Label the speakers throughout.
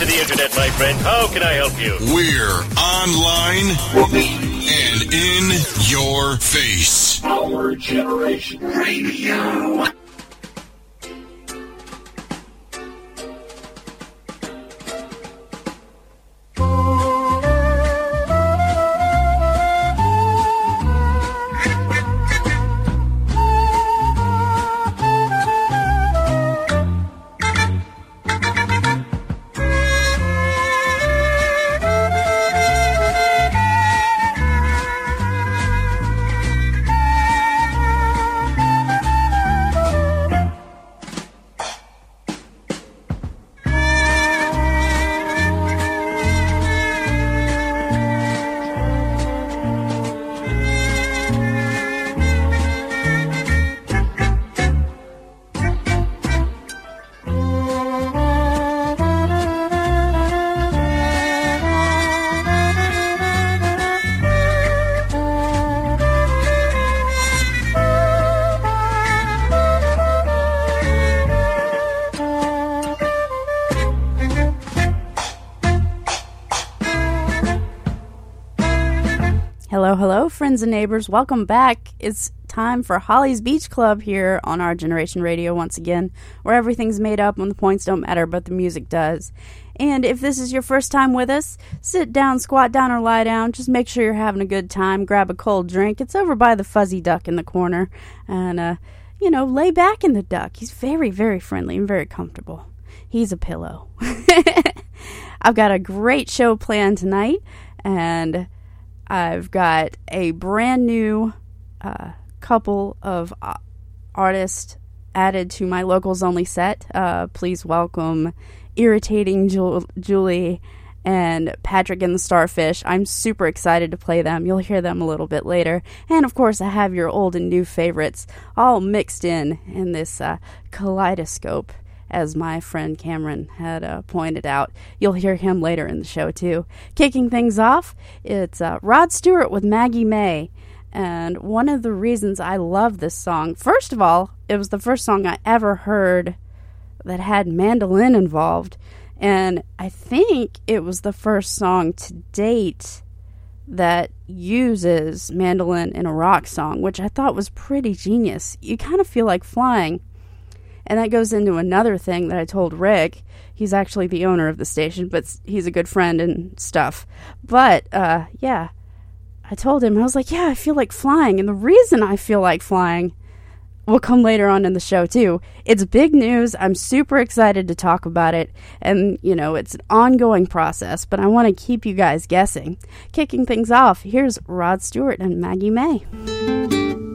Speaker 1: to the internet, my friend. How can I help you?
Speaker 2: We're online and in your face.
Speaker 3: Our Generation Radio.
Speaker 4: Friends and neighbors. Welcome back. It's time for Holly's Beach Club here on our Generation Radio once again, where everything's made up when the points don't matter, but the music does. And if this is your first time with us, sit down, squat down, or lie down. Just make sure you're having a good time. Grab a cold drink. It's over by the fuzzy duck in the corner. And, uh, you know, lay back in the duck. He's very, very friendly and very comfortable. He's a pillow. I've got a great show planned tonight, and I've got a brand new uh, couple of uh, artists added to my locals only set. Uh, please welcome Irritating Jul- Julie and Patrick and the Starfish. I'm super excited to play them. You'll hear them a little bit later. And of course, I have your old and new favorites all mixed in in this uh, kaleidoscope as my friend Cameron had uh, pointed out. You'll hear him later in the show, too. Kicking things off, it's uh, Rod Stewart with Maggie May. And one of the reasons I love this song, first of all, it was the first song I ever heard that had mandolin involved. And I think it was the first song to date that uses mandolin in a rock song, which I thought was pretty genius. You kind of feel like flying. And that goes into another thing that I told Rick. He's actually the owner of the station, but he's a good friend and stuff. But uh, yeah, I told him, I was like, yeah, I feel like flying. And the reason I feel like flying will come later on in the show, too. It's big news. I'm super excited to talk about it. And, you know, it's an ongoing process, but I want to keep you guys guessing. Kicking things off, here's Rod Stewart and Maggie May.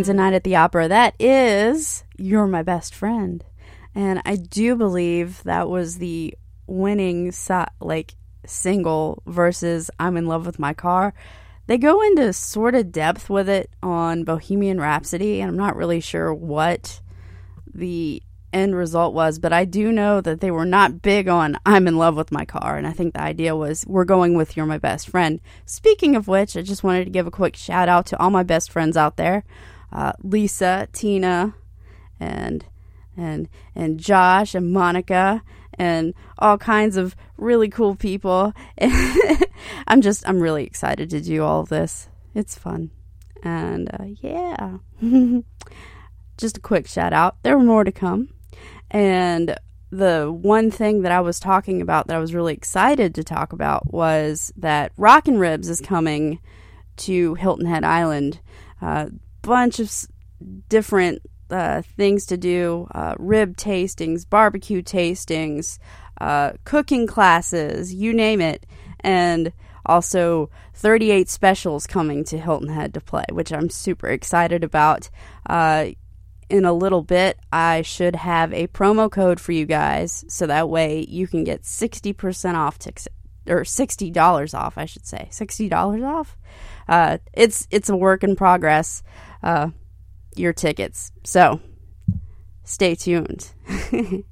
Speaker 4: Queens and Night at the Opera, that is You're My Best Friend. And I do believe that was the winning so- like single versus I'm in love with my car. They go into sort of depth with it on Bohemian Rhapsody, and I'm not really sure what the end result was, but I do know that they were not big on I'm in love with my car, and I think the idea was we're going with You're My Best Friend. Speaking of which, I just wanted to give a quick shout out to all my best friends out there uh, Lisa, Tina, and and and Josh and Monica and all kinds of really cool people. I'm just I'm really excited to do all of this. It's fun. And uh, yeah. just a quick shout out. There were more to come. And the one thing that I was talking about that I was really excited to talk about was that Rockin' Ribs is coming to Hilton Head Island. Uh, bunch of different uh, things to do uh, rib tastings, barbecue tastings, uh, cooking classes, you name it. And also 38 Special's coming to Hilton Head to play, which I'm super excited about. Uh, in a little bit, I should have a promo code for you guys, so that way you can get 60% off tickets or sixty dollars off, I should say, sixty dollars off. Uh, it's it's a work in progress. Uh, your tickets, so stay tuned.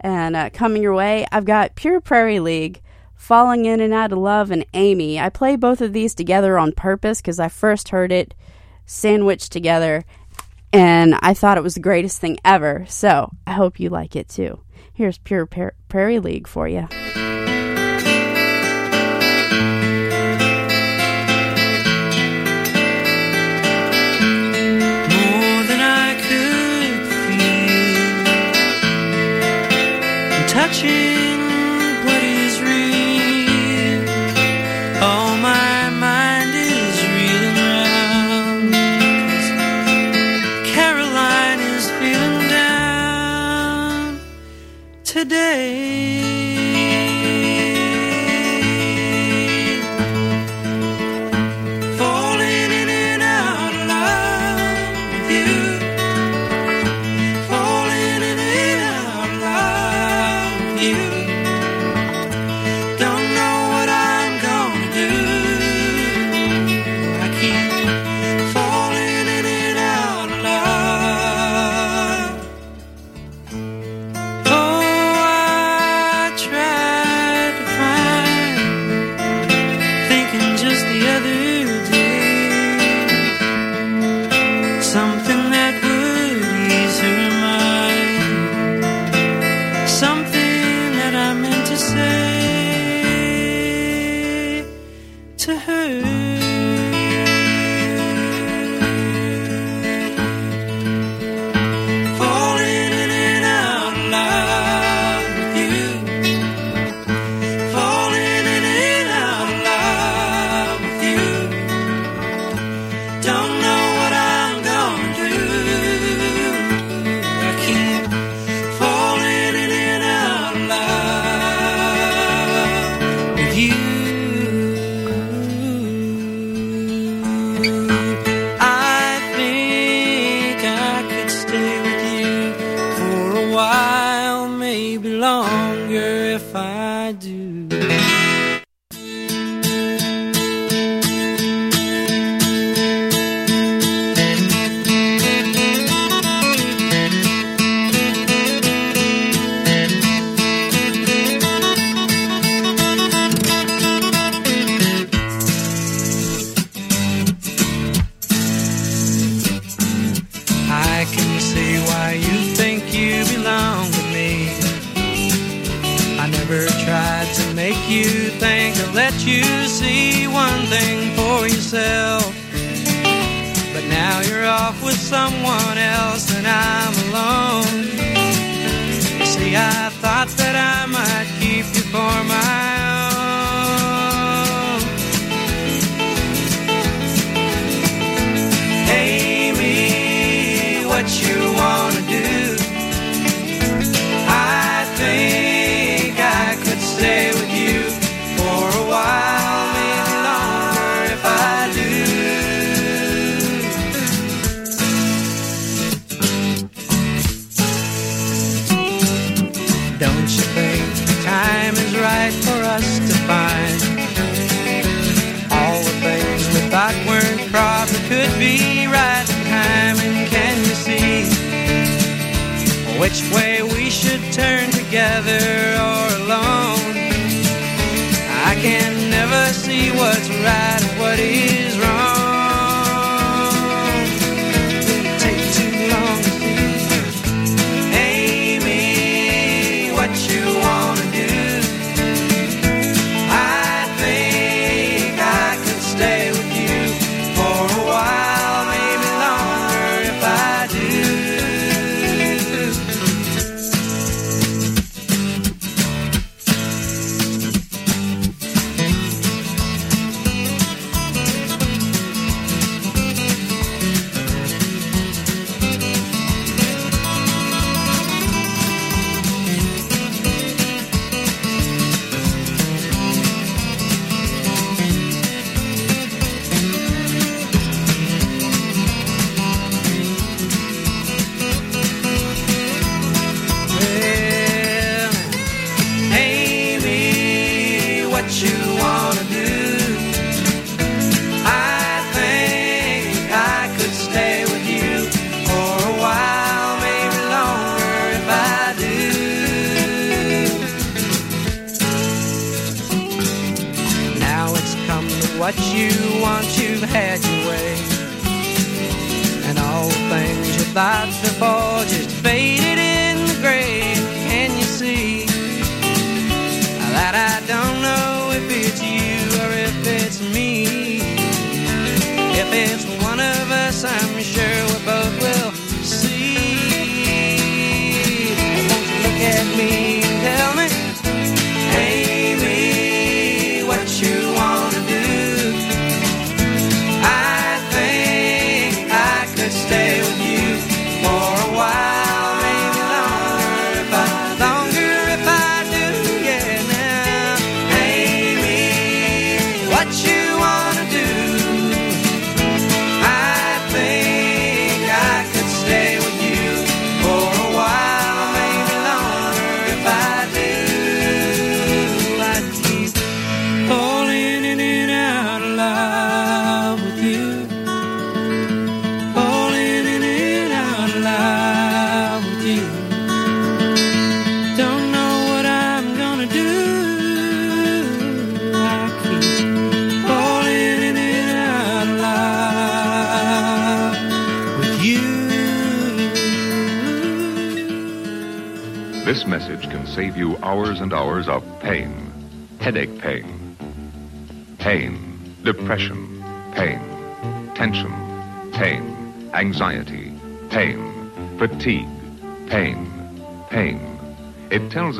Speaker 4: and uh, coming your way, I've got Pure Prairie League, Falling In and Out of Love, and Amy. I play both of these together on purpose because I first heard it sandwiched together, and I thought it was the greatest thing ever. So I hope you like it too. Here's Pure Par- Prairie League for you.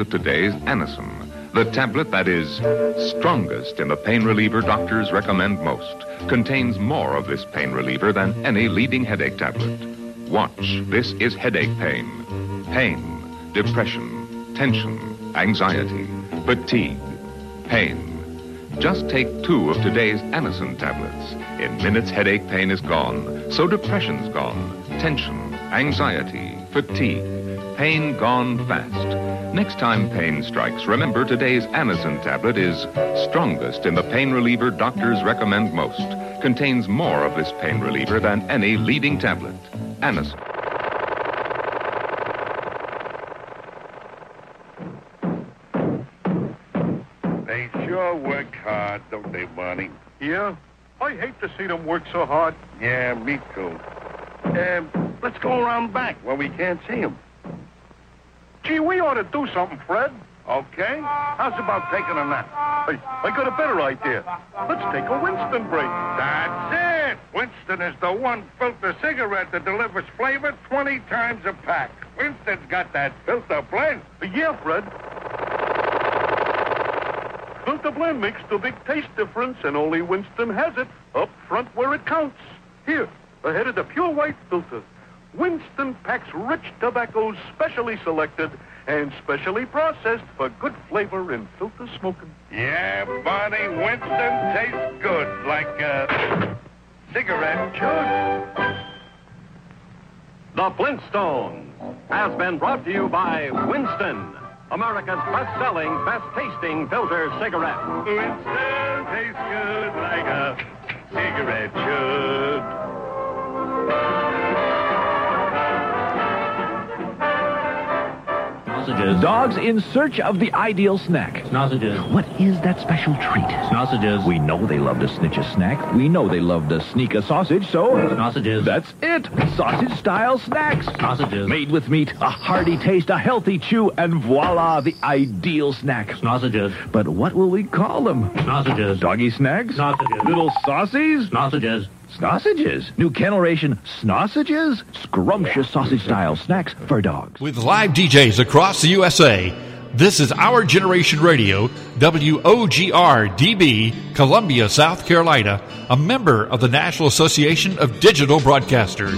Speaker 5: Of
Speaker 6: today's Anacin, the tablet that is strongest in the pain reliever doctors recommend most, contains more of this pain reliever than any leading headache tablet. Watch, this is headache pain, pain, depression, tension, anxiety, fatigue, pain. Just take two of today's Anacin tablets. In minutes, headache pain is gone. So depression's gone. Tension, anxiety, fatigue, pain gone fast. Next time pain strikes, remember today's Anacin tablet is strongest in the pain reliever doctors recommend most. Contains more of this pain reliever than any leading tablet. Anacin.
Speaker 7: They sure work hard, don't they, Barney?
Speaker 8: Yeah? I hate to see them work so hard.
Speaker 7: Yeah, me too. Um, let's go around back where we can't see them.
Speaker 8: Gee, we ought to do something, Fred.
Speaker 7: Okay? How's about taking a nap?
Speaker 8: Hey, I got a better idea. Let's take a Winston break.
Speaker 7: That's it! Winston is the one filter cigarette that delivers flavor 20 times a pack. Winston's got that filter blend.
Speaker 8: Yeah, Fred. Filter blend makes the big taste difference, and only Winston has it up front where it counts. Here, ahead of the pure white filter. Winston packs rich tobaccos specially selected and specially processed for good flavor in filter smoking.
Speaker 7: Yeah, Barney, Winston tastes good like a cigarette should.
Speaker 9: The Flintstones has been brought to you by Winston, America's best-selling, best-tasting filter cigarette.
Speaker 7: Winston tastes good like a cigarette should.
Speaker 10: Dogs in search of the ideal snack.
Speaker 11: Sausages.
Speaker 10: What is that special treat?
Speaker 11: Sausages.
Speaker 10: We know they love to snitch a snack. We know they love to sneak a sausage, so...
Speaker 11: Sausages.
Speaker 10: That's it. Sausage-style snacks.
Speaker 11: Sausages.
Speaker 10: Made with meat, a hearty taste, a healthy chew, and voila, the ideal snack.
Speaker 11: Sausages.
Speaker 10: But what will we call them?
Speaker 11: Sausages.
Speaker 10: Doggy snacks?
Speaker 11: Sausages.
Speaker 10: Little saucies?
Speaker 11: Sausages.
Speaker 10: Snausages. New kennel ration Snausages. Scrumptious sausage style snacks for dogs.
Speaker 12: With live DJs across the USA, this is Our Generation Radio, WOGR DB, Columbia, South Carolina, a member of the National Association of Digital Broadcasters.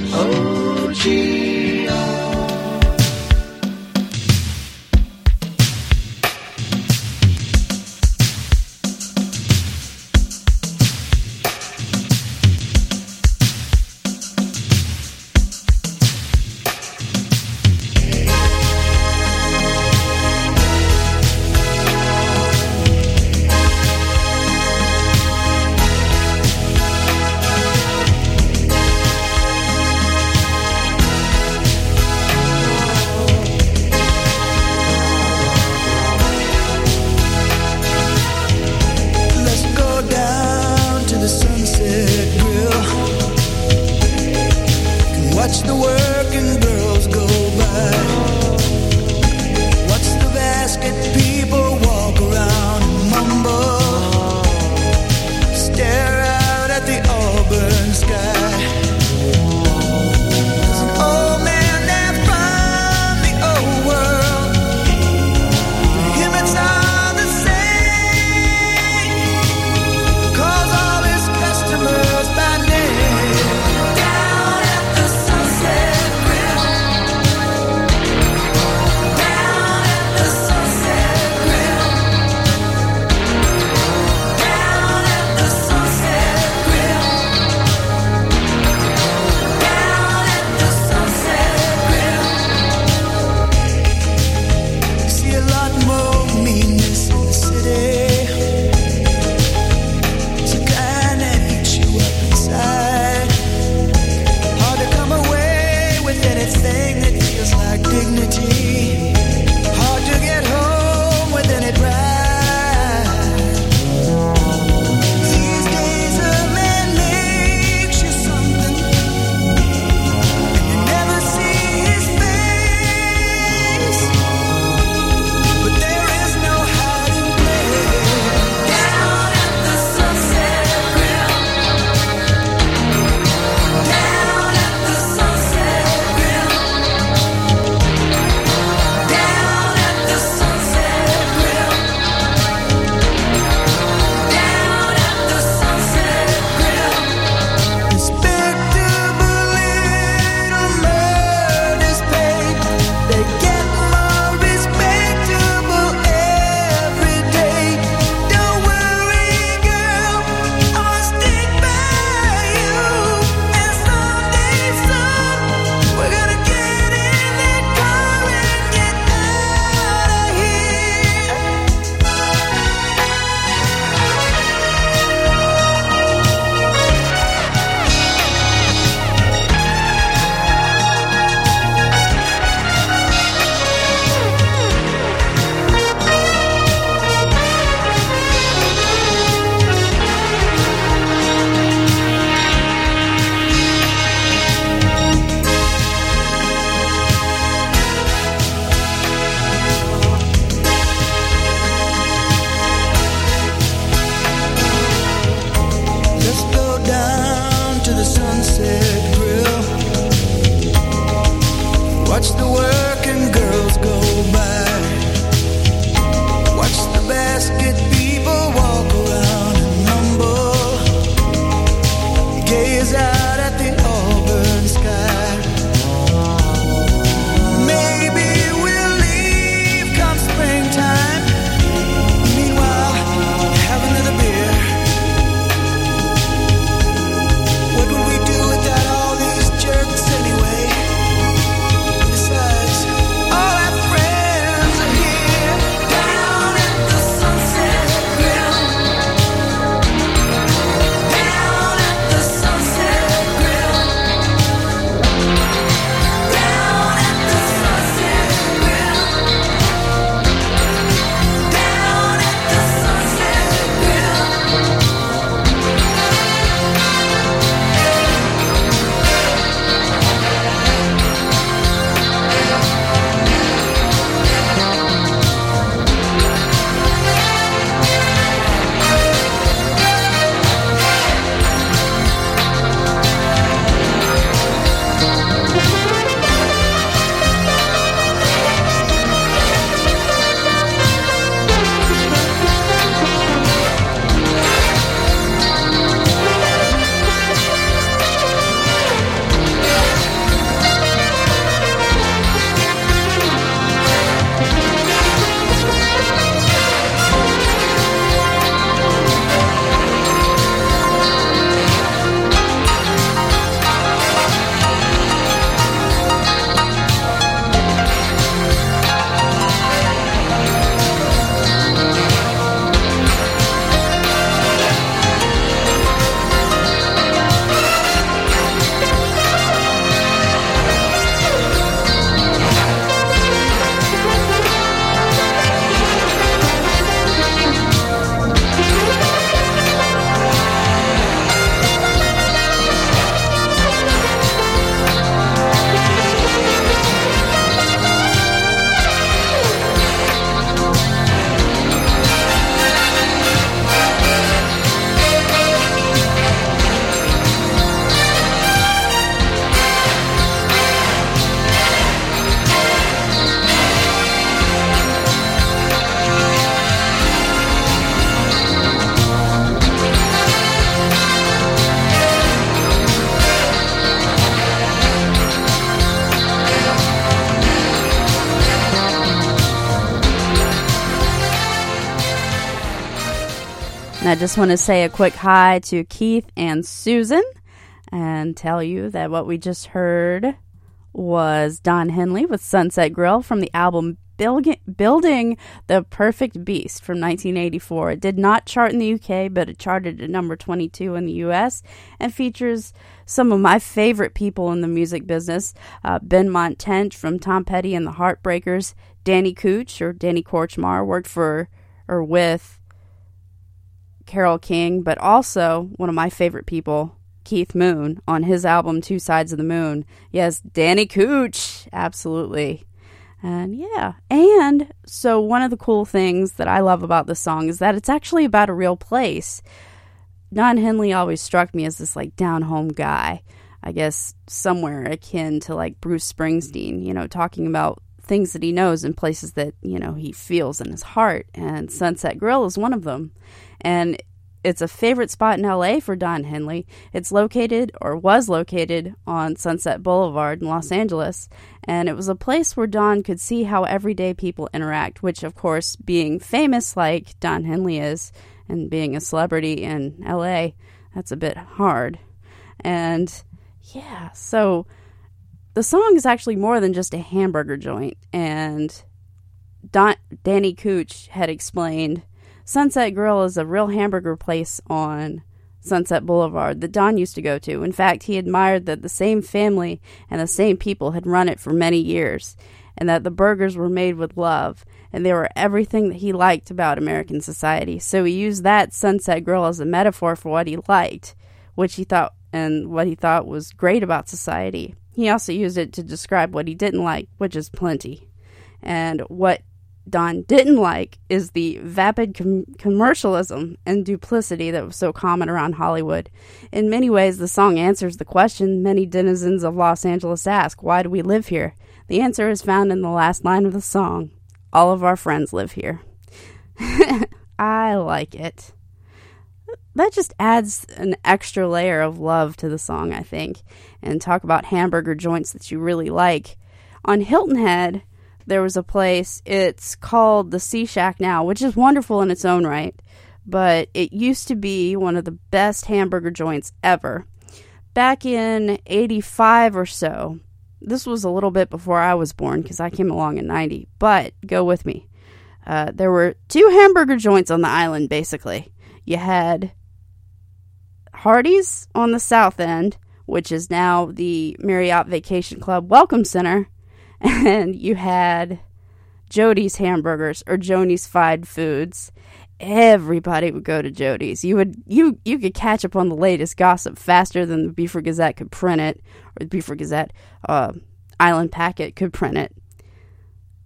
Speaker 4: I just want to say a quick hi to Keith and Susan and tell you that what we just heard was Don Henley with Sunset Grill from the album Building, the Perfect Beast from 1984. It did not chart in the UK, but it charted at number 22 in the US and features some of my favorite people in the music business uh, Benmont Tench from Tom Petty and the Heartbreakers, Danny Kootch or Danny Kortchmar worked for or with Carole King, but also one of my favorite people, Keith Moon, on his album Two Sides of the Moon. Yes, Danny Kootch, absolutely. And yeah, and so one of the cool things that I love about this song is that it's actually about a real place. Don Henley always struck me as this like down home guy. I guess somewhere akin to like Bruce Springsteen, you know, talking about things that he knows and places that, you know, he feels in his heart. And Sunset Grill is one of them. And it's a favorite spot in LA for Don Henley. It's located or was located on Sunset Boulevard in Los Angeles, and it was a place where Don could see how everyday people interact, which, of course, being famous like Don Henley is and being a celebrity in LA, that's a bit hard. And yeah, so the song is actually more than just a hamburger joint, and Don- Danny Kootch had explained Sunset Grill is a real hamburger place on Sunset Boulevard that Don used to go to. In fact, he admired that the same family and the same people had run it for many years, and that the burgers were made with love, and they were everything that he liked about American society. So he used that Sunset Grill as a metaphor for what he liked, which he thought and what he thought was great about society. He also used it to describe what he didn't like, which is plenty. And what Don didn't like is the vapid com- commercialism and duplicity that was so common around Hollywood. In many ways, the song answers the question many denizens of Los Angeles ask why do we live here? The answer is found in the last line of the song All of our friends live here. I like it. That just adds an extra layer of love to the song, I think. And talk about hamburger joints that you really like. On Hilton Head, there was a place. It's called the Sea Shack now, which is wonderful in its own right, but it used to be one of the best hamburger joints ever. Back in 85 or so, this was a little bit before I was born because I came along in 90, but go with me. Uh, there were two hamburger joints on the island, basically. You had Hardee's on the south end, which is now the Marriott Vacation Club Welcome Center, and you had Jody's Hamburgers or Joni's Fried Foods. Everybody would go to Jody's. You would you you could catch up on the latest gossip faster than the Beaufort Gazette could print it, or the Beaufort Gazette uh, Island Packet could print it.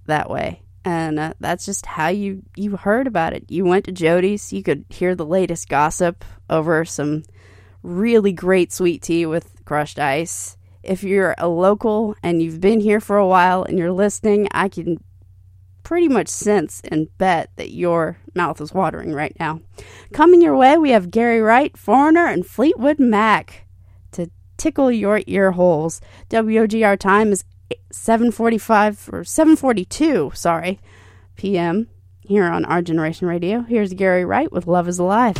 Speaker 4: That way, and uh, that's just how you you heard about it. You went to Jody's. You could hear the latest gossip over some really great sweet tea with crushed ice if you're a local and you've been here for a while and you're listening, I can pretty much sense and bet that your mouth is watering right now. Coming your way, we have Gary Wright, Foreigner, and Fleetwood Mac to tickle your ear holes. WOGR time is 7:45 or 7:42, sorry, p.m. here on Our Generation Radio. Here's Gary Wright with Love is Alive.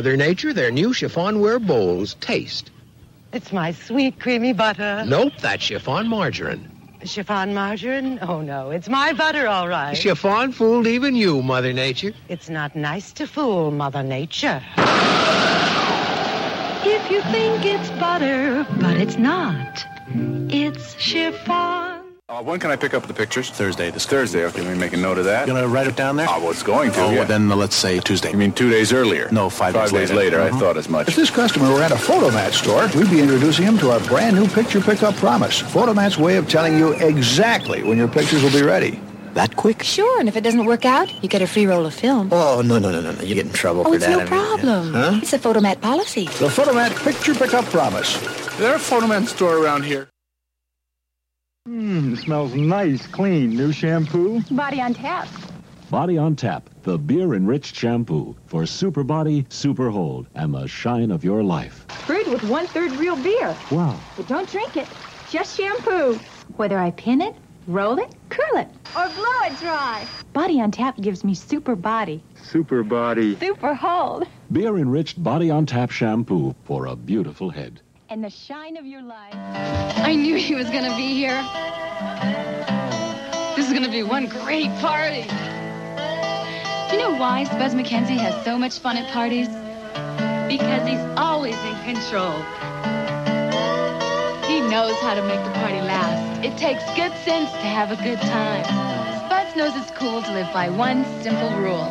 Speaker 13: Mother Nature. Their new chiffonware bowls. Taste.
Speaker 14: It's my sweet creamy butter.
Speaker 13: Nope, that's chiffon margarine.
Speaker 14: Chiffon margarine? Oh, no. It's my butter, all right.
Speaker 13: Chiffon fooled even you, Mother Nature.
Speaker 14: It's not nice to fool Mother Nature. If you think it's butter, but it's not. It's chiffon.
Speaker 15: When can I pick up the pictures? Thursday. This Thursday. Okay, let me make a note of that.
Speaker 16: You gonna write it down there?
Speaker 15: I was going to.
Speaker 16: Oh,
Speaker 15: yeah.
Speaker 16: well, then uh, let's say Tuesday.
Speaker 15: You mean two days earlier?
Speaker 16: No, five,
Speaker 15: Five days later. I thought as much.
Speaker 17: If this customer were at a Fotomat store, we'd be introducing him to our brand new picture pickup promise. Fotomat's way of telling you exactly when your pictures will be ready.
Speaker 16: That quick?
Speaker 18: Sure, and if it doesn't work out, you get a free roll of film.
Speaker 16: Oh, no, no, no, no, no. You get in trouble
Speaker 18: Oh,
Speaker 16: for
Speaker 18: it's
Speaker 16: that.
Speaker 18: no
Speaker 16: I mean,
Speaker 18: problem.
Speaker 16: Huh?
Speaker 18: It's a Fotomat policy.
Speaker 17: The Fotomat picture pickup promise.
Speaker 15: Is there a Fotomat store around here?
Speaker 19: Mmm, smells nice, clean. New shampoo?
Speaker 20: Body on tap.
Speaker 10: Body on Tap, the beer enriched shampoo for super body, super hold, and the shine of your life.
Speaker 20: Brewed with one third real beer.
Speaker 10: Wow.
Speaker 20: But don't drink it. Just shampoo. Whether I pin it, roll it, curl it, or blow it dry. Body on tap gives me super body.
Speaker 19: Super body.
Speaker 20: Super hold.
Speaker 10: Beer enriched Body on Tap shampoo for a beautiful head.
Speaker 20: And the shine of your life. I knew he was gonna be here. This is gonna be one great party. Do you know why Spuds MacKenzie has so much fun at parties? Because he's always in control. He knows how to make the party last. It takes good sense to have a good time. Spuds knows it's cool to live by one simple rule.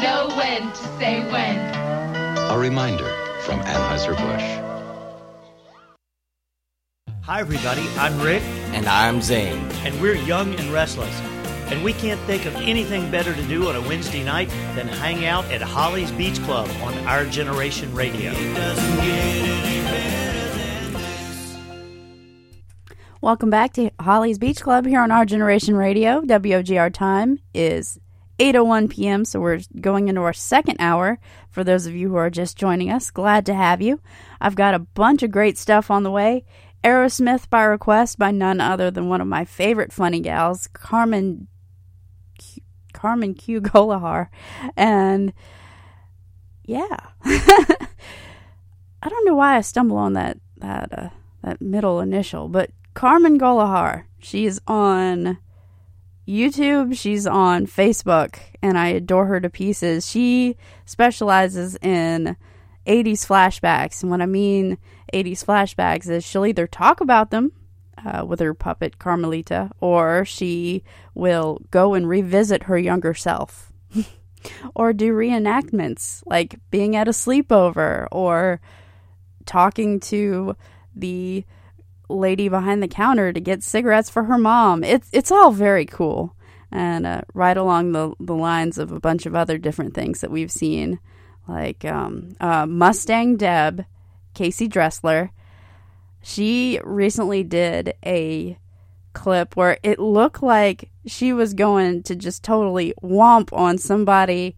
Speaker 20: Know when to say when.
Speaker 21: A reminder from Anheuser-Busch.
Speaker 22: Hi, everybody. I'm Rick.
Speaker 23: And I'm Zane.
Speaker 22: And we're young and restless. And we can't think of anything better to do on a Wednesday night than hang out at Holly's Beach Club on Our Generation Radio.
Speaker 4: Welcome back to Holly's Beach Club here on Our Generation Radio. WOGR time is 8:01 p.m. So we're going into our second hour. For those of you who are just joining us, glad to have you. I've got a bunch of great stuff on the way. Aerosmith by request by none other than one of my favorite funny gals, Carmen Q, Carmen Q Golahar, and yeah, I don't know why I stumble on that that uh, that middle initial, but Carmen Golahar. She's on YouTube, she's on Facebook, and I adore her to pieces. She specializes in 80s flashbacks, and what I mean 80s flashbacks is she'll either talk about them uh, with her puppet Carmelita, or she will go and revisit her younger self, or do reenactments like being at a sleepover or talking to the lady behind the counter to get cigarettes for her mom. It's it's all very cool, and uh, right along the the lines of a bunch of other different things that we've seen, like um, uh, Mustang Deb, Casey Dressler. She recently did a clip where it looked like she was going to just totally womp on somebody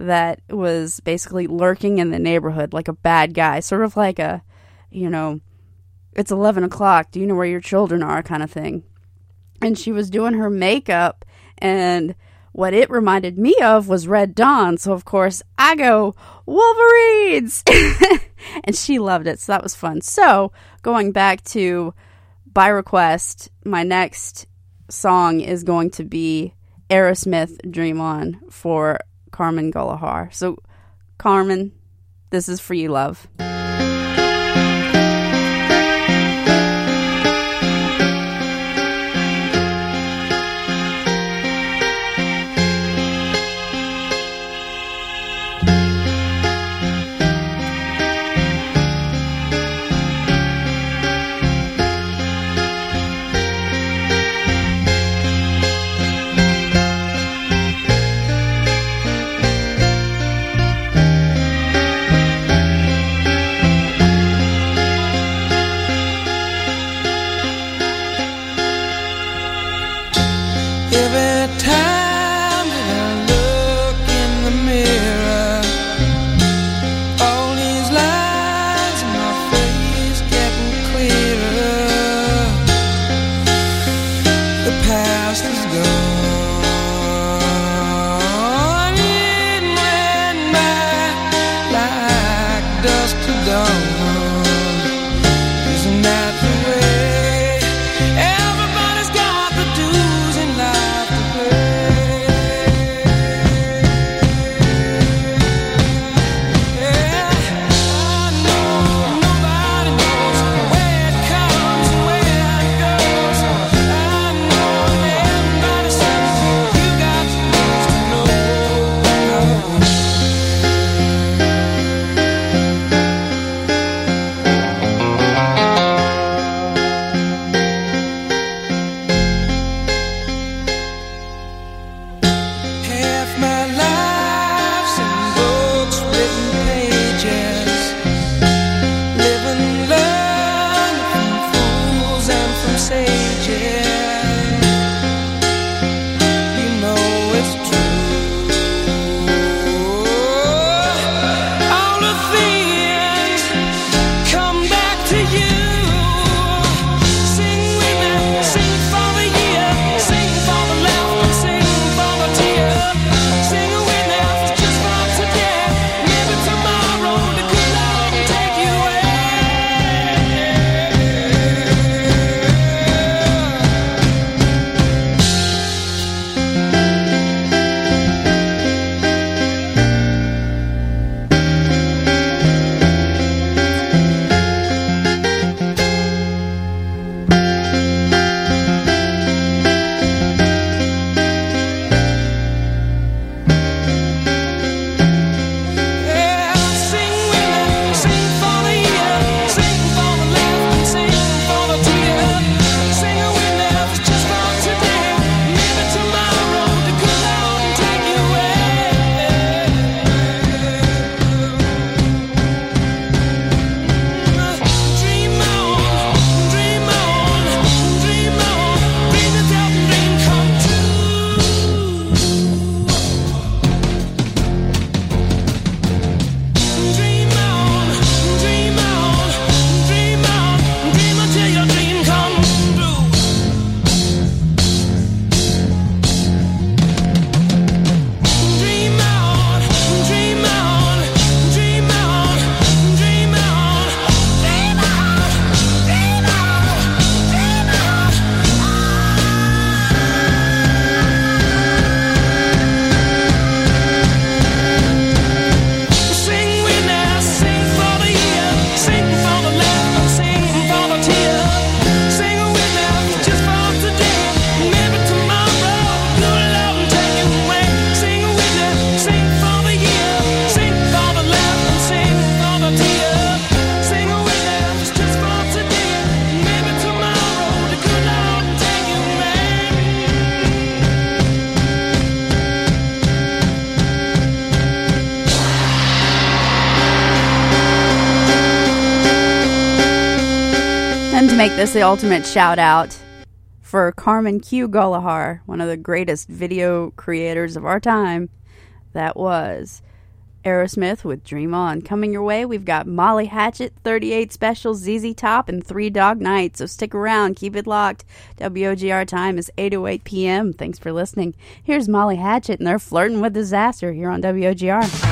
Speaker 4: that was basically lurking in the neighborhood like a bad guy, sort of like a, you know, it's 11 o'clock, do you know where your children are kind of thing. And she was doing her makeup, and what it reminded me of was Red Dawn. So, of course, I go, Wolverines! and she loved it, so that was fun. So, going back to by request, my next song is going to be Aerosmith Dream On for Carmen Golahar. So, Carmen, this is for you, love. This the ultimate shout out for Carmen Q. Gullahar, one of the greatest video creators of our time. That was Aerosmith with Dream On. Coming your way, we've got Molly Hatchet, 38 Special, ZZ Top, and Three Dog Night. So stick around, keep it locked. WOGR time is 8.08 p.m. Thanks for listening. Here's Molly Hatchet, and they're flirting with disaster here on WOGR.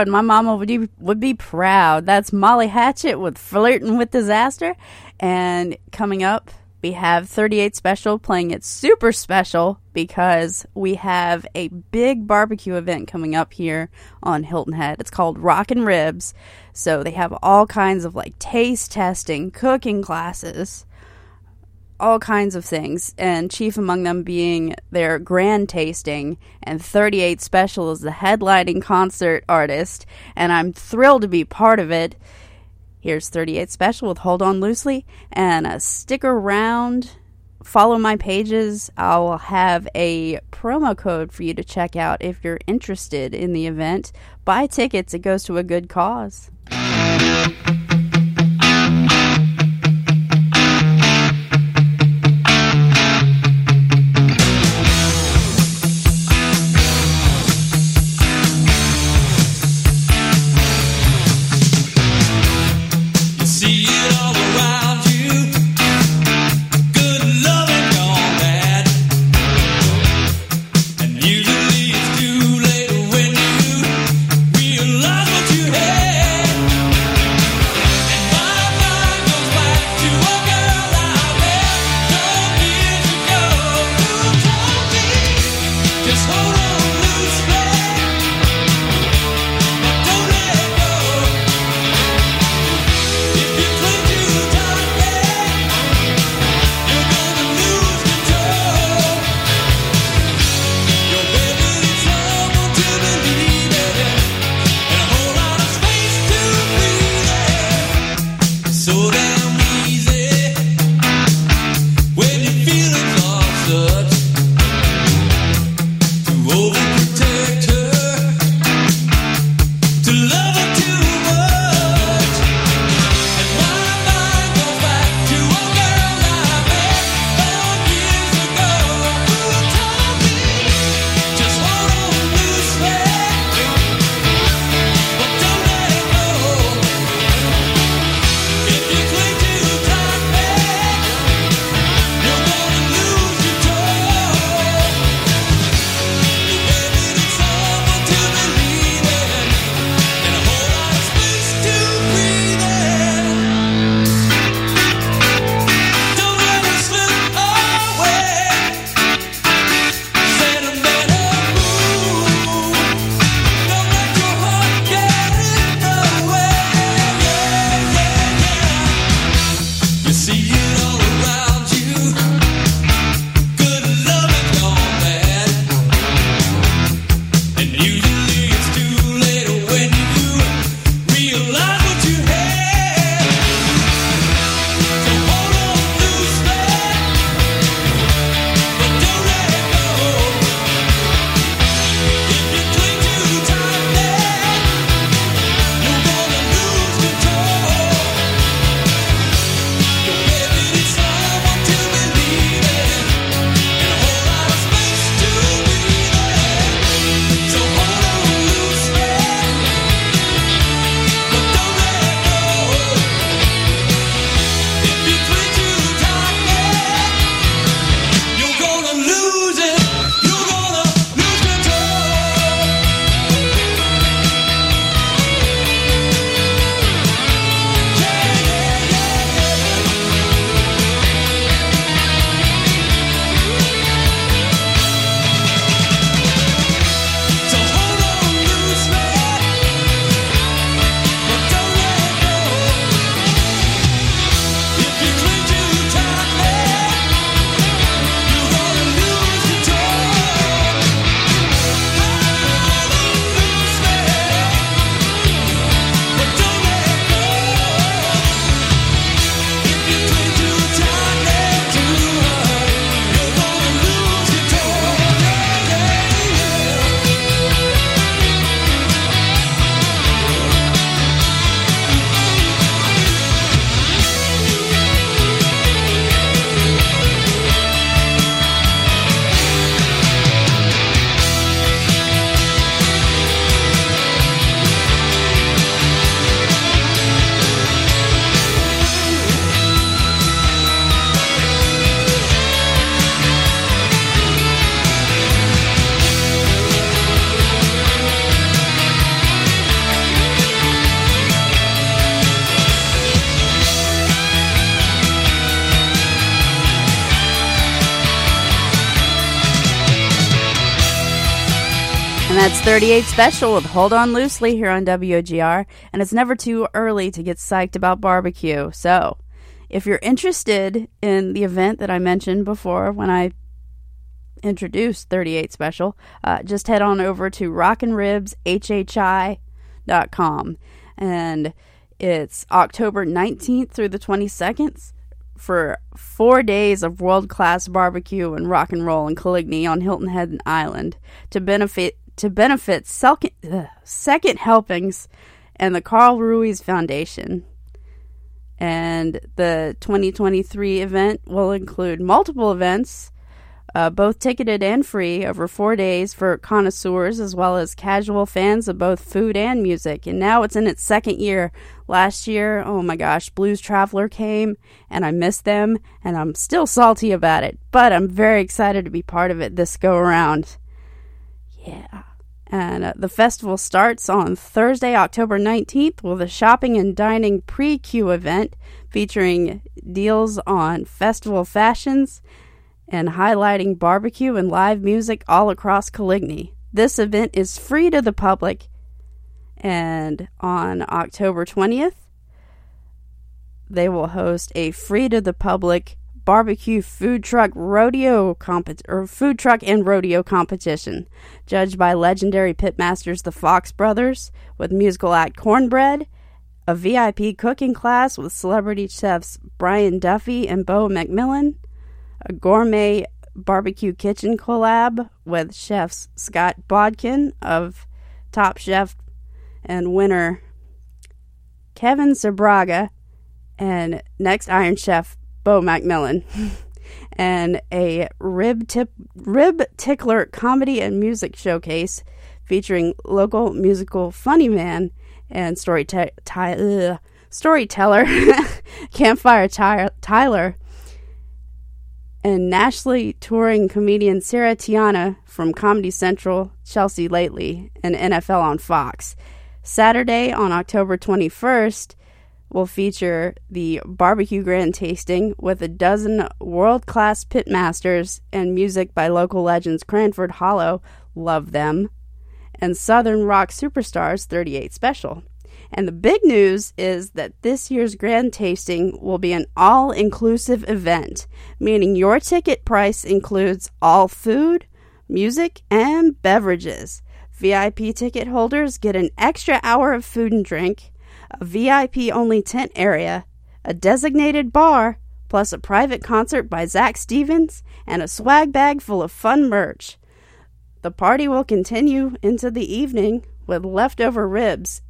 Speaker 4: Lord, my mama would be, would be proud. That's Molly Hatchet with Flirting with Disaster. And coming up, we have 38 Special playing it super special because we have a big barbecue event coming up here on Hilton Head. It's called Rockin' Ribs. So they have all kinds of like taste testing, cooking classes, all kinds of things, and chief among them being their grand tasting. And 38 Special is the headlining concert artist, and I'm thrilled to be part of it. Here's 38 Special with Hold On Loosely, and stick around. Follow my pages. I'll have a promo code for you to check out if you're interested in the event. Buy tickets, it goes to a good cause. That's 38 Special with Hold On Loosely here on WOGR. And it's never too early to get psyched about barbecue. So, if you're interested in the event that I mentioned before when I introduced 38 Special, uh, just head on over to rockinribshhi.com. And it's October 19th through the 22nd for four days of world class barbecue and rock and roll in Coligny on Hilton Head Island to benefit to benefit second, second helpings and the Carl Ruiz Foundation. And the 2023 event will include multiple events, uh, both ticketed and free, over four days for connoisseurs as well as casual fans of both food and music. And now it's in its second year. Last year, oh my gosh, Blues Traveler came and I missed them, and I'm still salty about it, but I'm very excited to be part of it this go around. Yeah. And uh, the festival starts on Thursday, October 19th, with a shopping and dining pre queue event featuring deals on festival fashions and highlighting barbecue and live music all across Coligny. This event is free to the public, and on October 20th, they will host a free to the public barbecue food truck rodeo compet or food truck and rodeo competition, judged by legendary pitmasters the Fox Brothers, with musical act Cornbread, a VIP cooking class with celebrity chefs Brian Duffy and Bo McMillan, a gourmet barbecue kitchen collab with chefs Scott Bodkin of Top Chef and winner Kevin Sbraga and next Iron Chef Bo McMillan. and a rib tip rib tickler comedy and music showcase featuring local musical funny man and story ty- ugh, storyteller Campfire Ty- Tyler and nationally touring comedian Sarah Tiana from Comedy Central, Chelsea Lately, and NFL on Fox. Saturday on October 21st will feature the barbecue grand tasting with a dozen world class pitmasters and music by local legends Cranford Hollow, love them, and Southern Rock Superstars 38 Special. And the big news is that this year's grand tasting will be an all inclusive event, meaning your ticket price includes all food, music, and beverages. VIP ticket holders get an extra hour of food and drink, a VIP only tent area, a designated bar, plus a private concert by Zach Stevens, and a swag bag full of fun merch. The party will continue into the evening with leftover ribs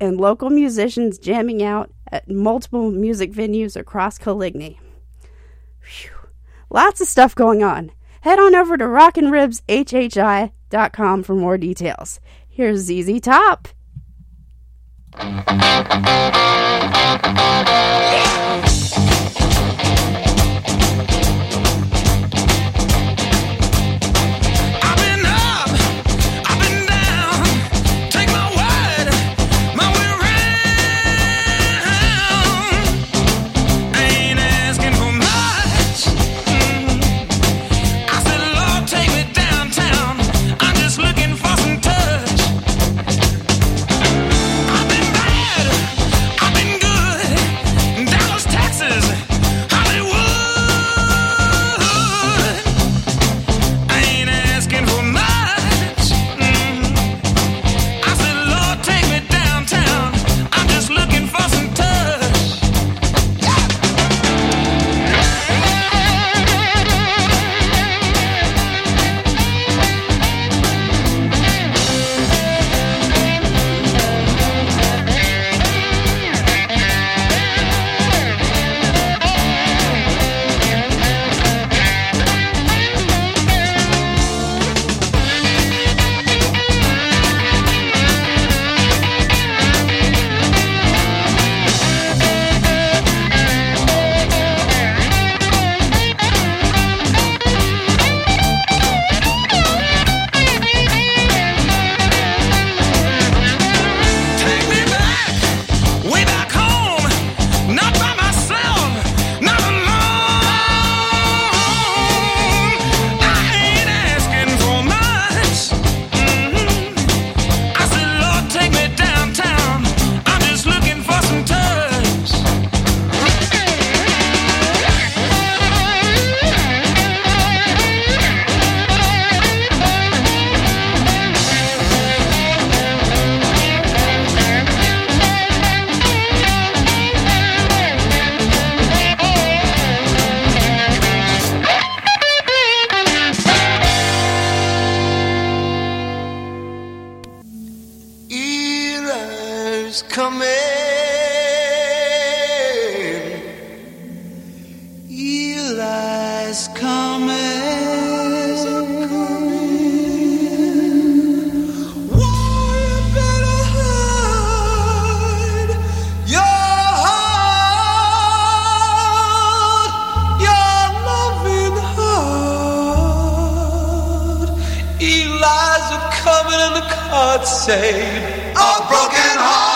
Speaker 4: and local musicians jamming out at multiple music venues across Coligny. Phew. Lots of stuff going on. Head on over to rockinribshhi.com for more details. Here's ZZ Top.
Speaker 24: Thank you. Say a broken heart.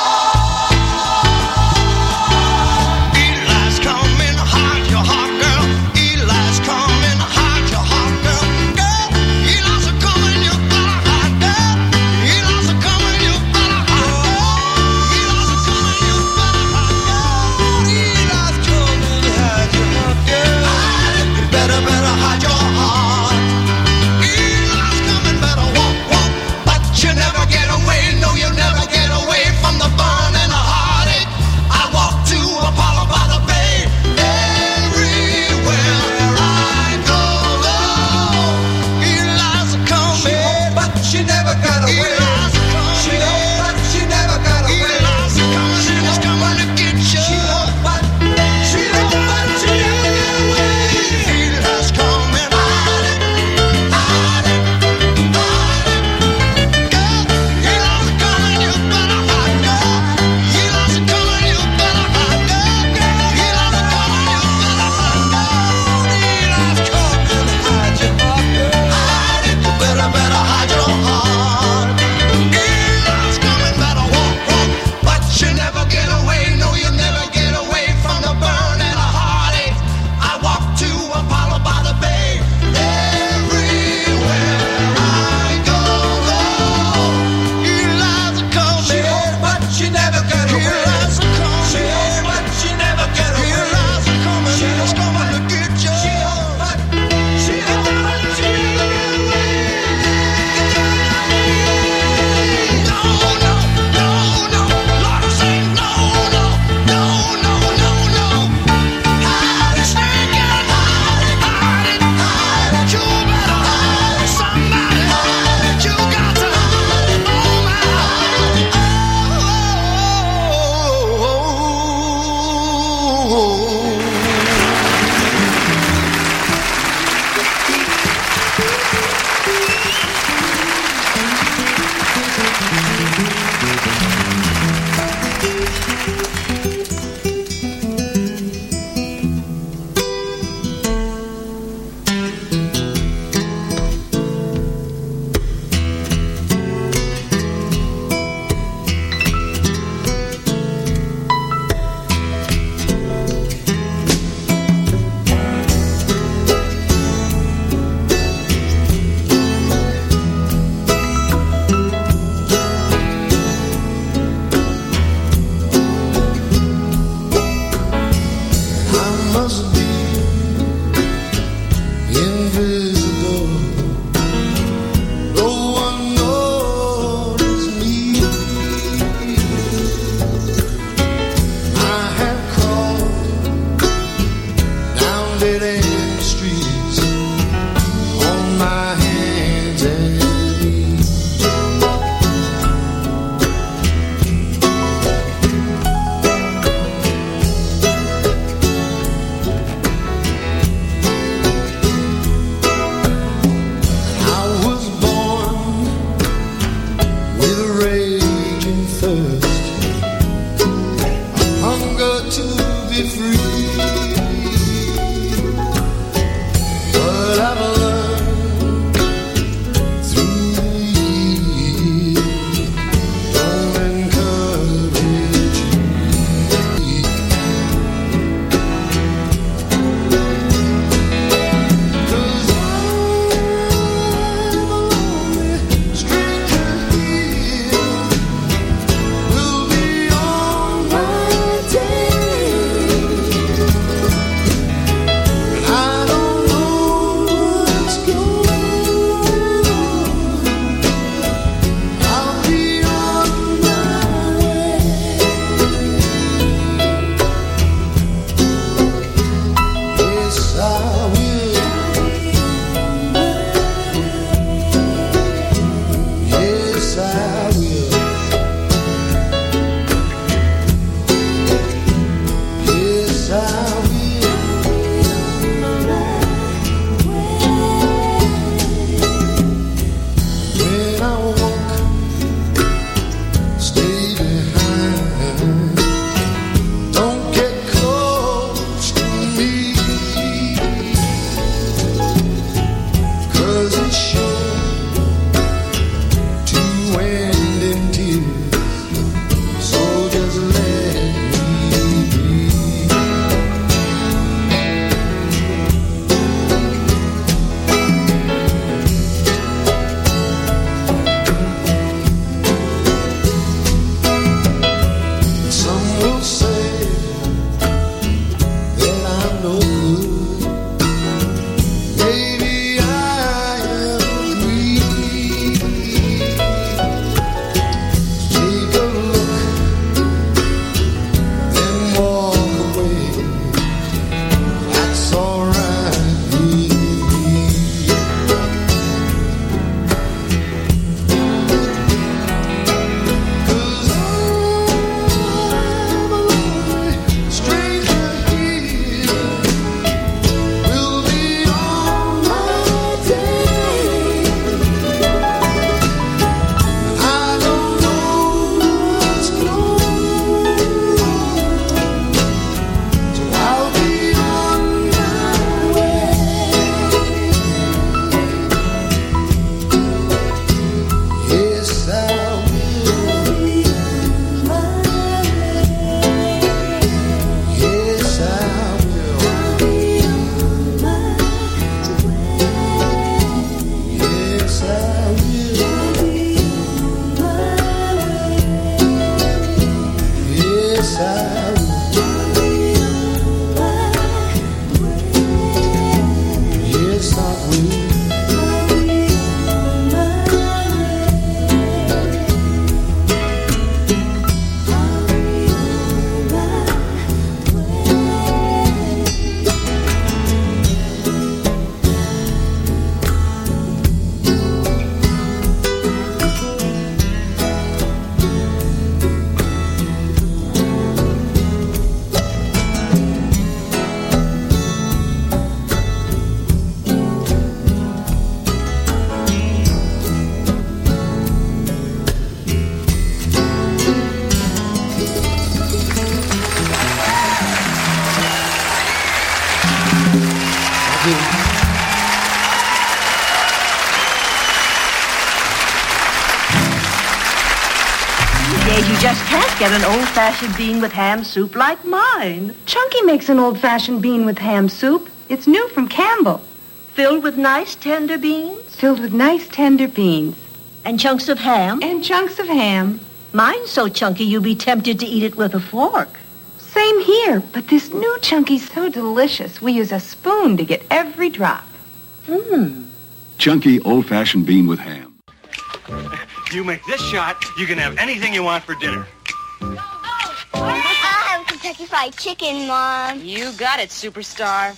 Speaker 25: Old-fashioned bean with ham soup like mine.
Speaker 14: Chunky makes an old-fashioned bean with ham soup. It's new from Campbell.
Speaker 25: Filled with nice tender beans?
Speaker 14: Filled with nice tender beans.
Speaker 25: And chunks of ham?
Speaker 14: And chunks of ham.
Speaker 25: Mine's so chunky you'd be tempted to eat it with a fork.
Speaker 14: Same here, but this new chunky's so delicious. We use a spoon to get every drop.
Speaker 25: Hmm.
Speaker 26: Chunky old-fashioned bean with ham.
Speaker 1: You make this shot, you can have anything you want for dinner.
Speaker 27: I'll have Kentucky Fried Chicken, Mom.
Speaker 20: You got it, superstar.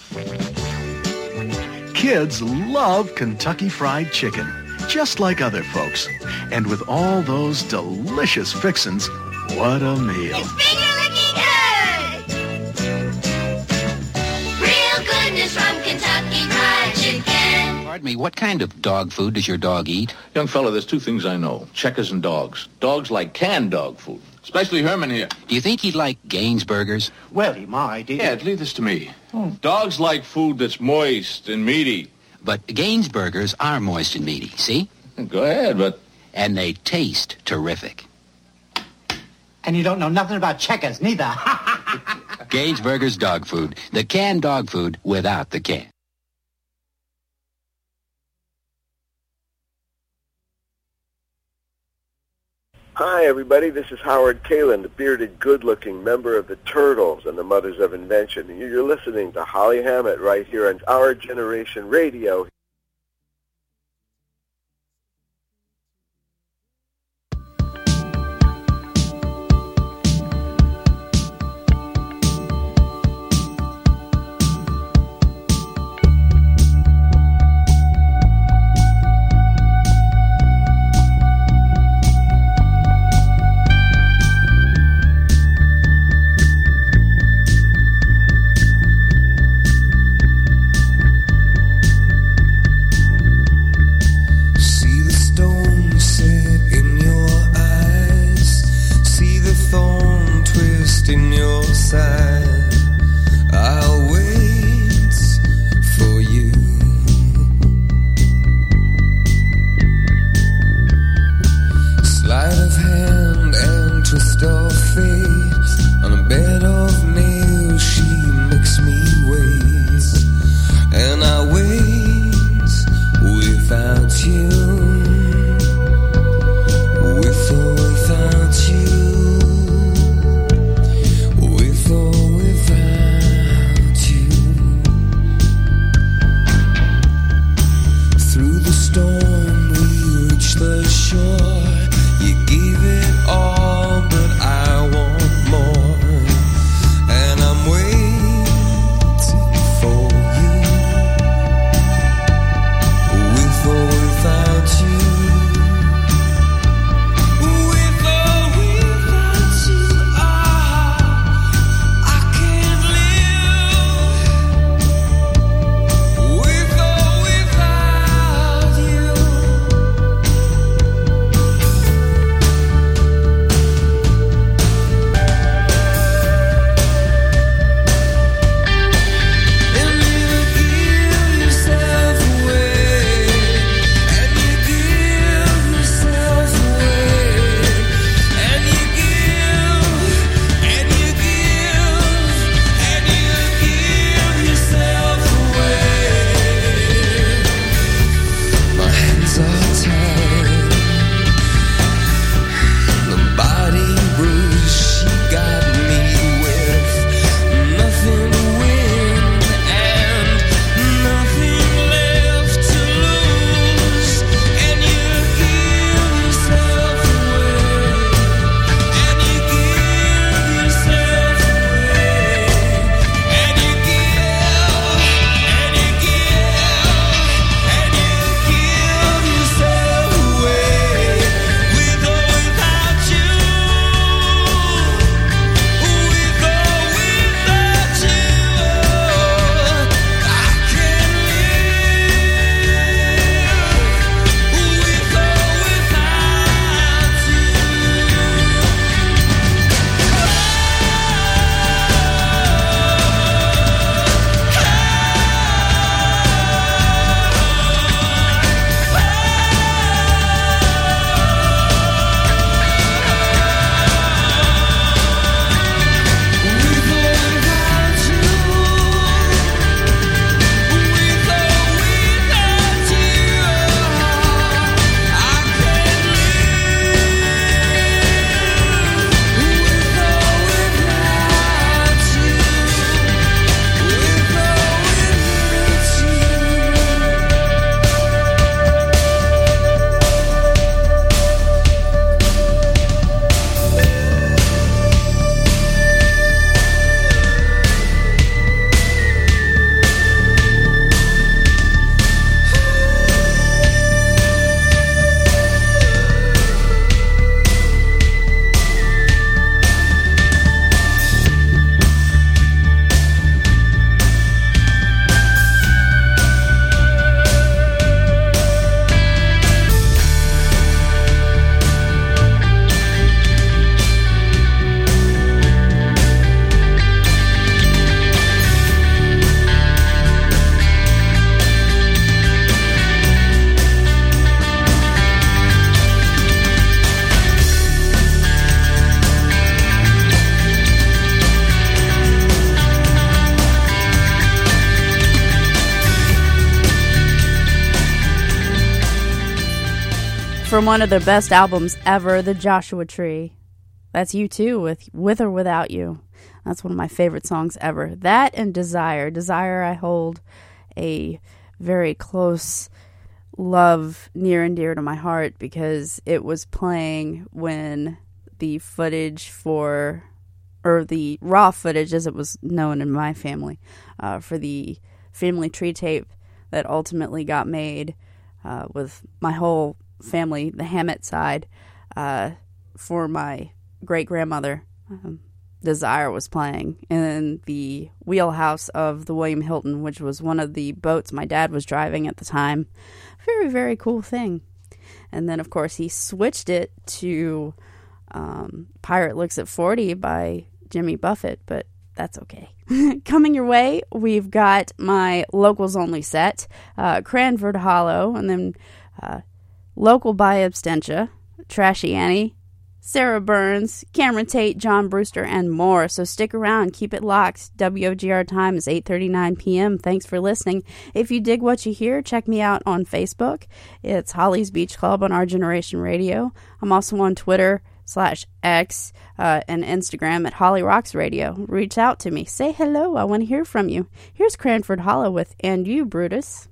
Speaker 17: Kids love Kentucky Fried Chicken, just like other folks. And with all those delicious fixins, what a meal. It's finger licking good!
Speaker 27: Real goodness from Kentucky Fried Chicken.
Speaker 13: Pardon me, what kind of dog food does your dog eat?
Speaker 28: Young fella, there's two things I know. Checkers and dogs. Dogs like canned dog food. Especially Herman here.
Speaker 13: Do you think he'd like Gaines burgers?
Speaker 28: Well, he might. Yeah, leave this to me. Hmm. Dogs like food that's moist and meaty.
Speaker 13: But Gaines burgers are moist and meaty, see?
Speaker 28: Go ahead, but...
Speaker 13: And they taste terrific.
Speaker 29: And you don't know nothing about checkers, neither.
Speaker 13: Gaines Burgers dog food. The canned dog food without the can.
Speaker 30: Hi, everybody. This is Howard Kaylan, the bearded, good-looking member of the Turtles and the Mothers of Invention. You're listening to Holly Hammett right here on Our Generation Radio.
Speaker 31: In
Speaker 4: one of their best albums ever, The Joshua Tree. That's U2, with With or Without You. That's one of my favorite songs ever. That and Desire. Desire, I hold a very close love near and dear to my heart because it was playing when the footage for, or the raw footage as it was known in my family, uh, for the family tree tape that ultimately got made uh, with my whole family, the Hammett side, uh, for my great grandmother. Um, Desire was playing in the wheelhouse of the William Hilton, which was one of the boats my dad was driving at the time. Very, very cool thing. And then, of course, he switched it to um, Pirate Looks at 40 by Jimmy Buffett, but that's okay. Coming your way, we've got my locals only set, uh, Cranford Hollow, and then uh, local by Abstentia, Trashy Annie, Sarah Burns, Cameron Tate, John Brewster, and more. So stick around, keep it locked. WOGR time is 8:39 p.m. Thanks for listening. If you dig what you hear, check me out on Facebook. It's Holly's Beach Club on Our Generation Radio. I'm also on Twitter slash X uh, and Instagram at Holly Rocks Radio. Reach out to me. Say hello. I want to hear from you. Here's Cranford Hollow with And You, Brutus.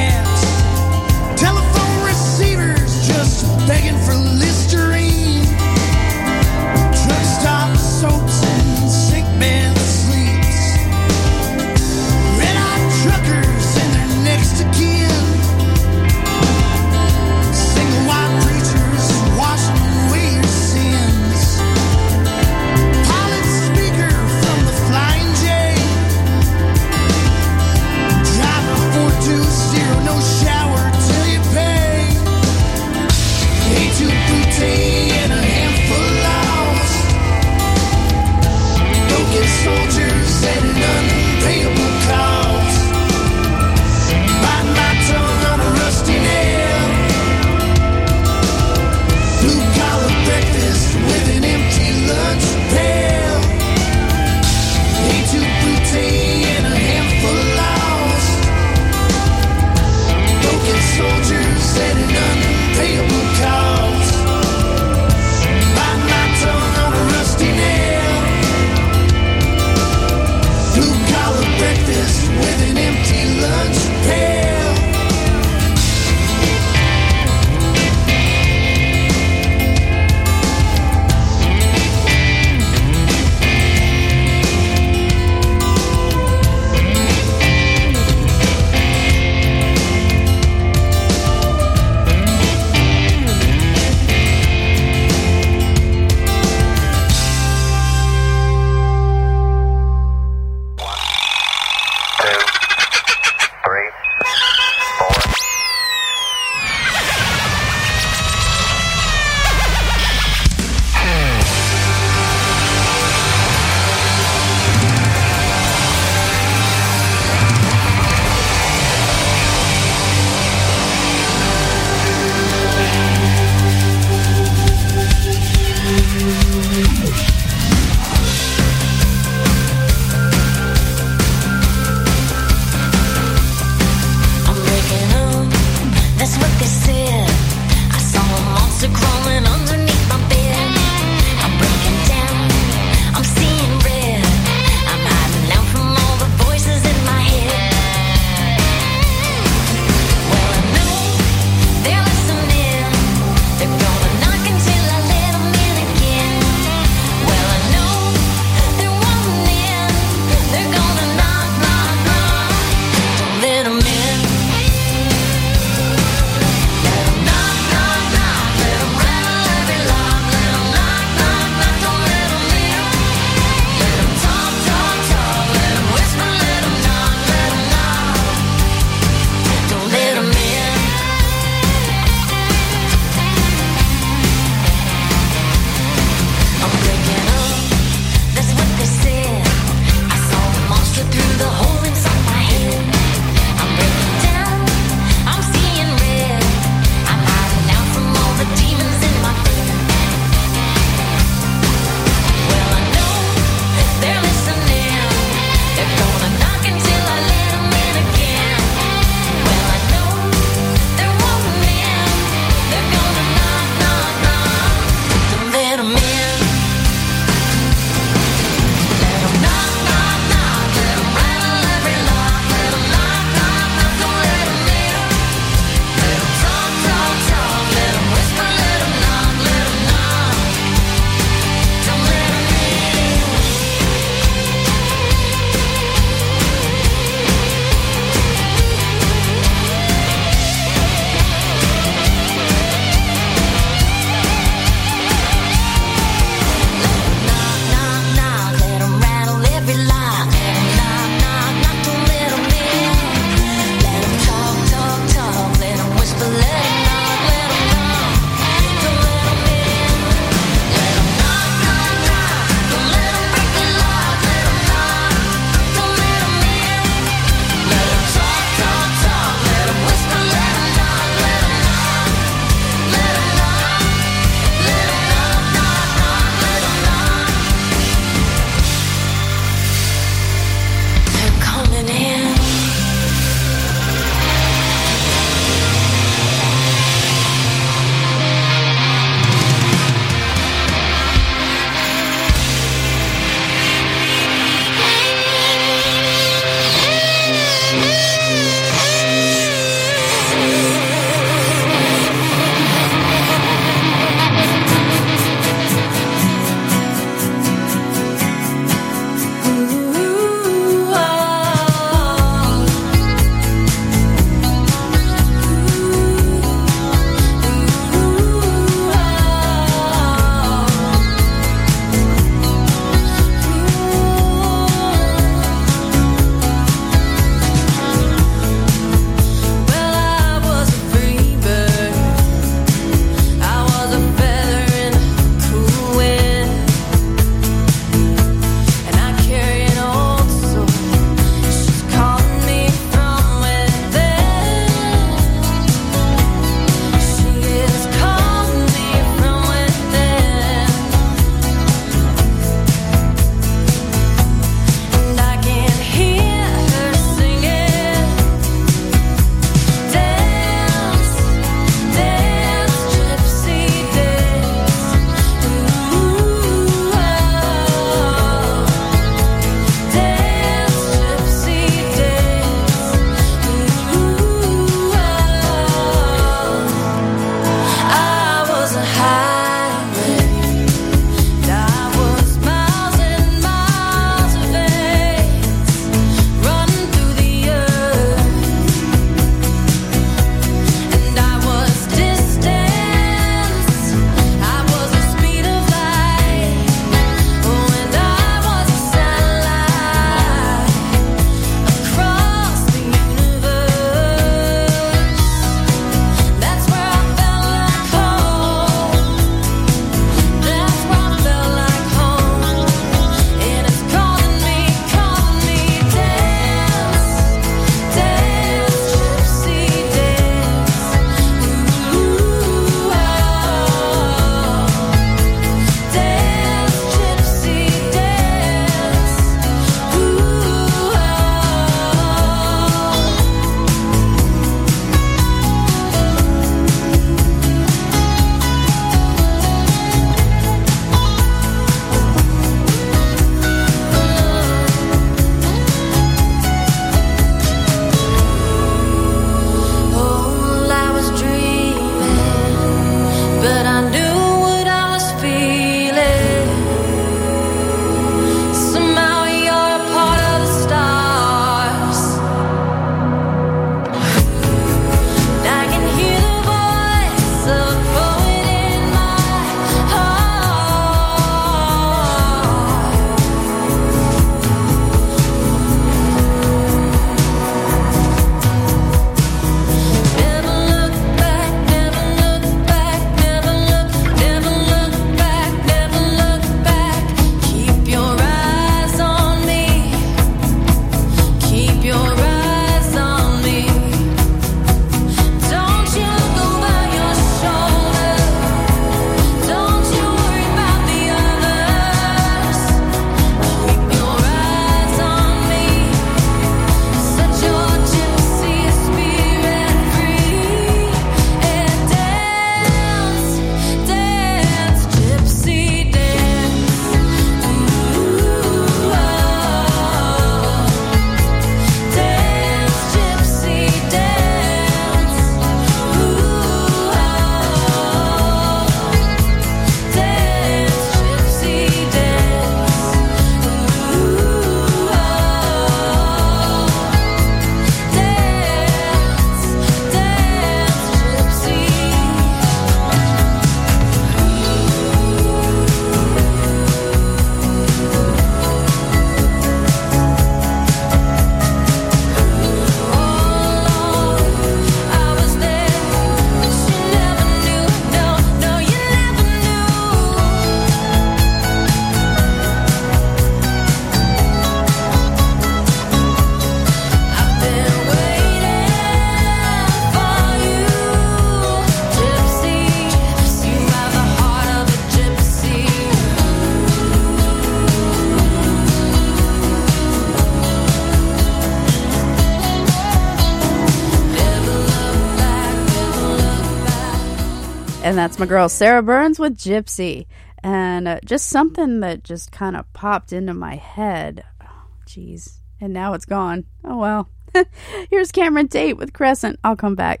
Speaker 32: And
Speaker 33: that's my girl Sarah Burns with Gypsy. And uh, just something that just kind of popped into my head. Oh, jeez. Oh, and now it's gone. Oh well. Here's Cameron Tate with Crescent. I'll come back.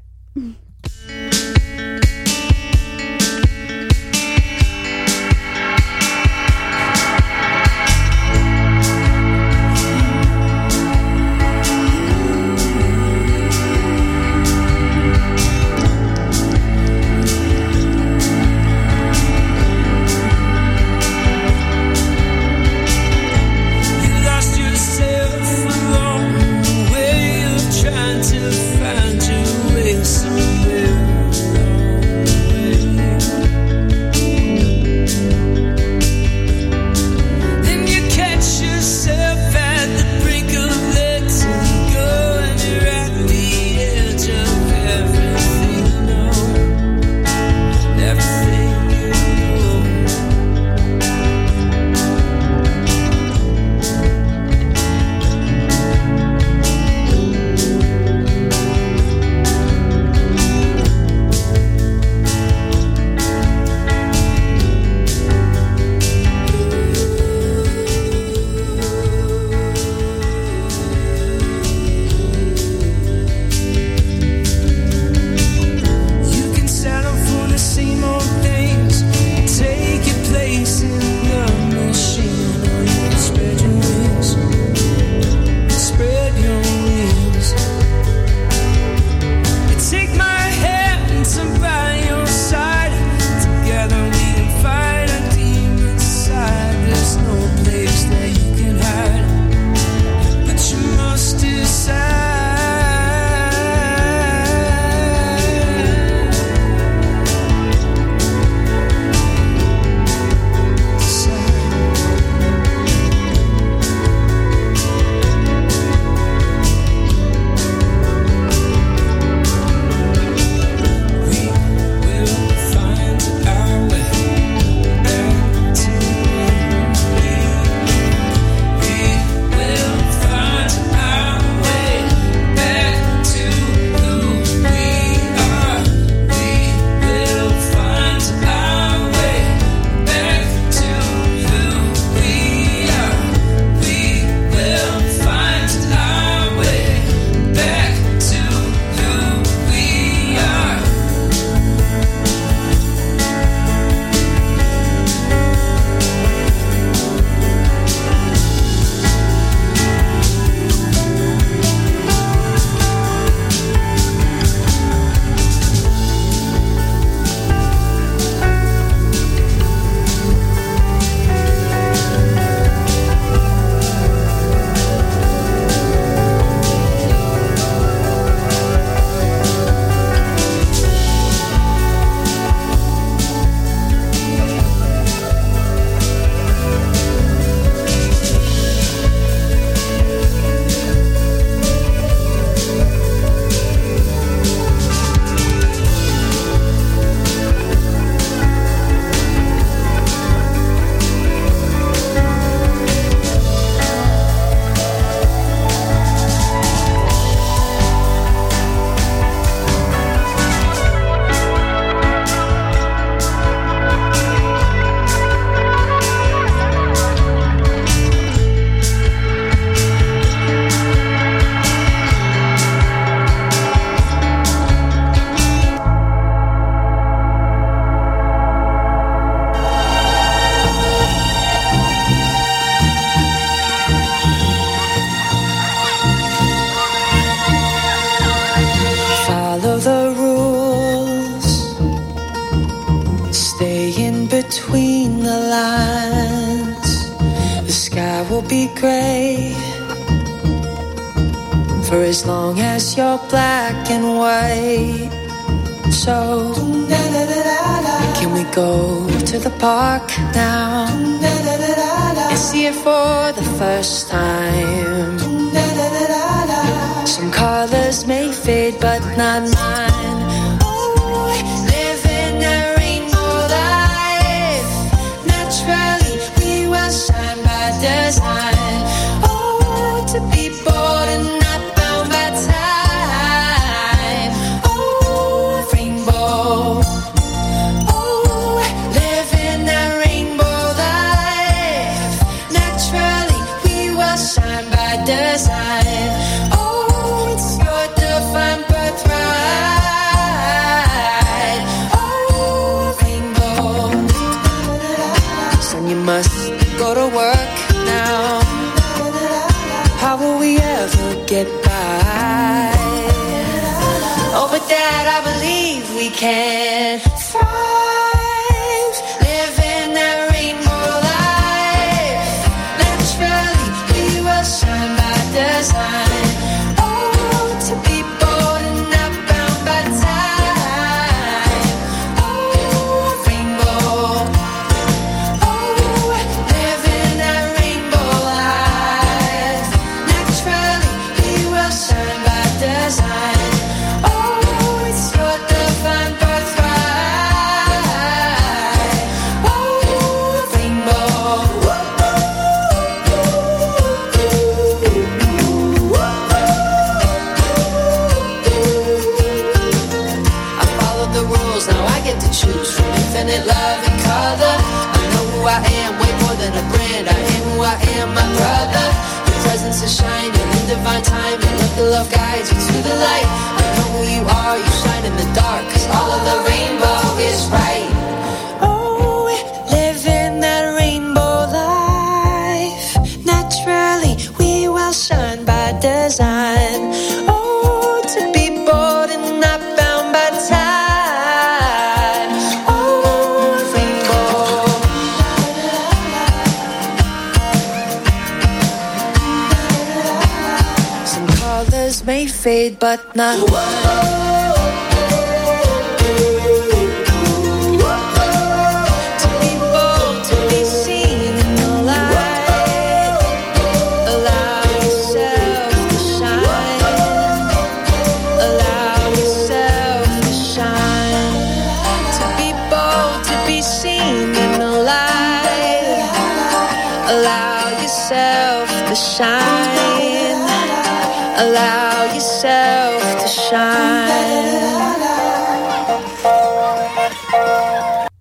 Speaker 34: yourself to
Speaker 35: shine.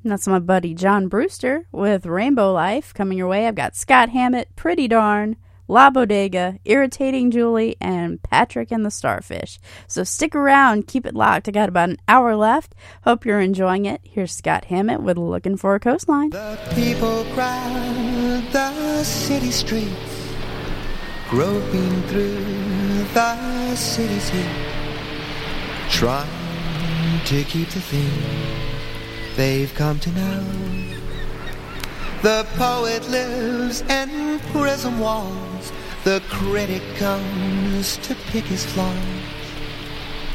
Speaker 4: That's my buddy John Brewster with Rainbow Life coming your way. I've got Scott Hammett, Pretty Darn, La Bodega, Irritating Julie, and Patrick and the Starfish. So stick around, keep it locked. I got about an hour left. Hope you're enjoying it. Here's Scott Hammett with Looking for a Coastline.
Speaker 32: The people crowd the city streets, groping through the cities here Trying to keep the things they've come to know. The poet lives in prison walls. The critic comes to pick his flaws.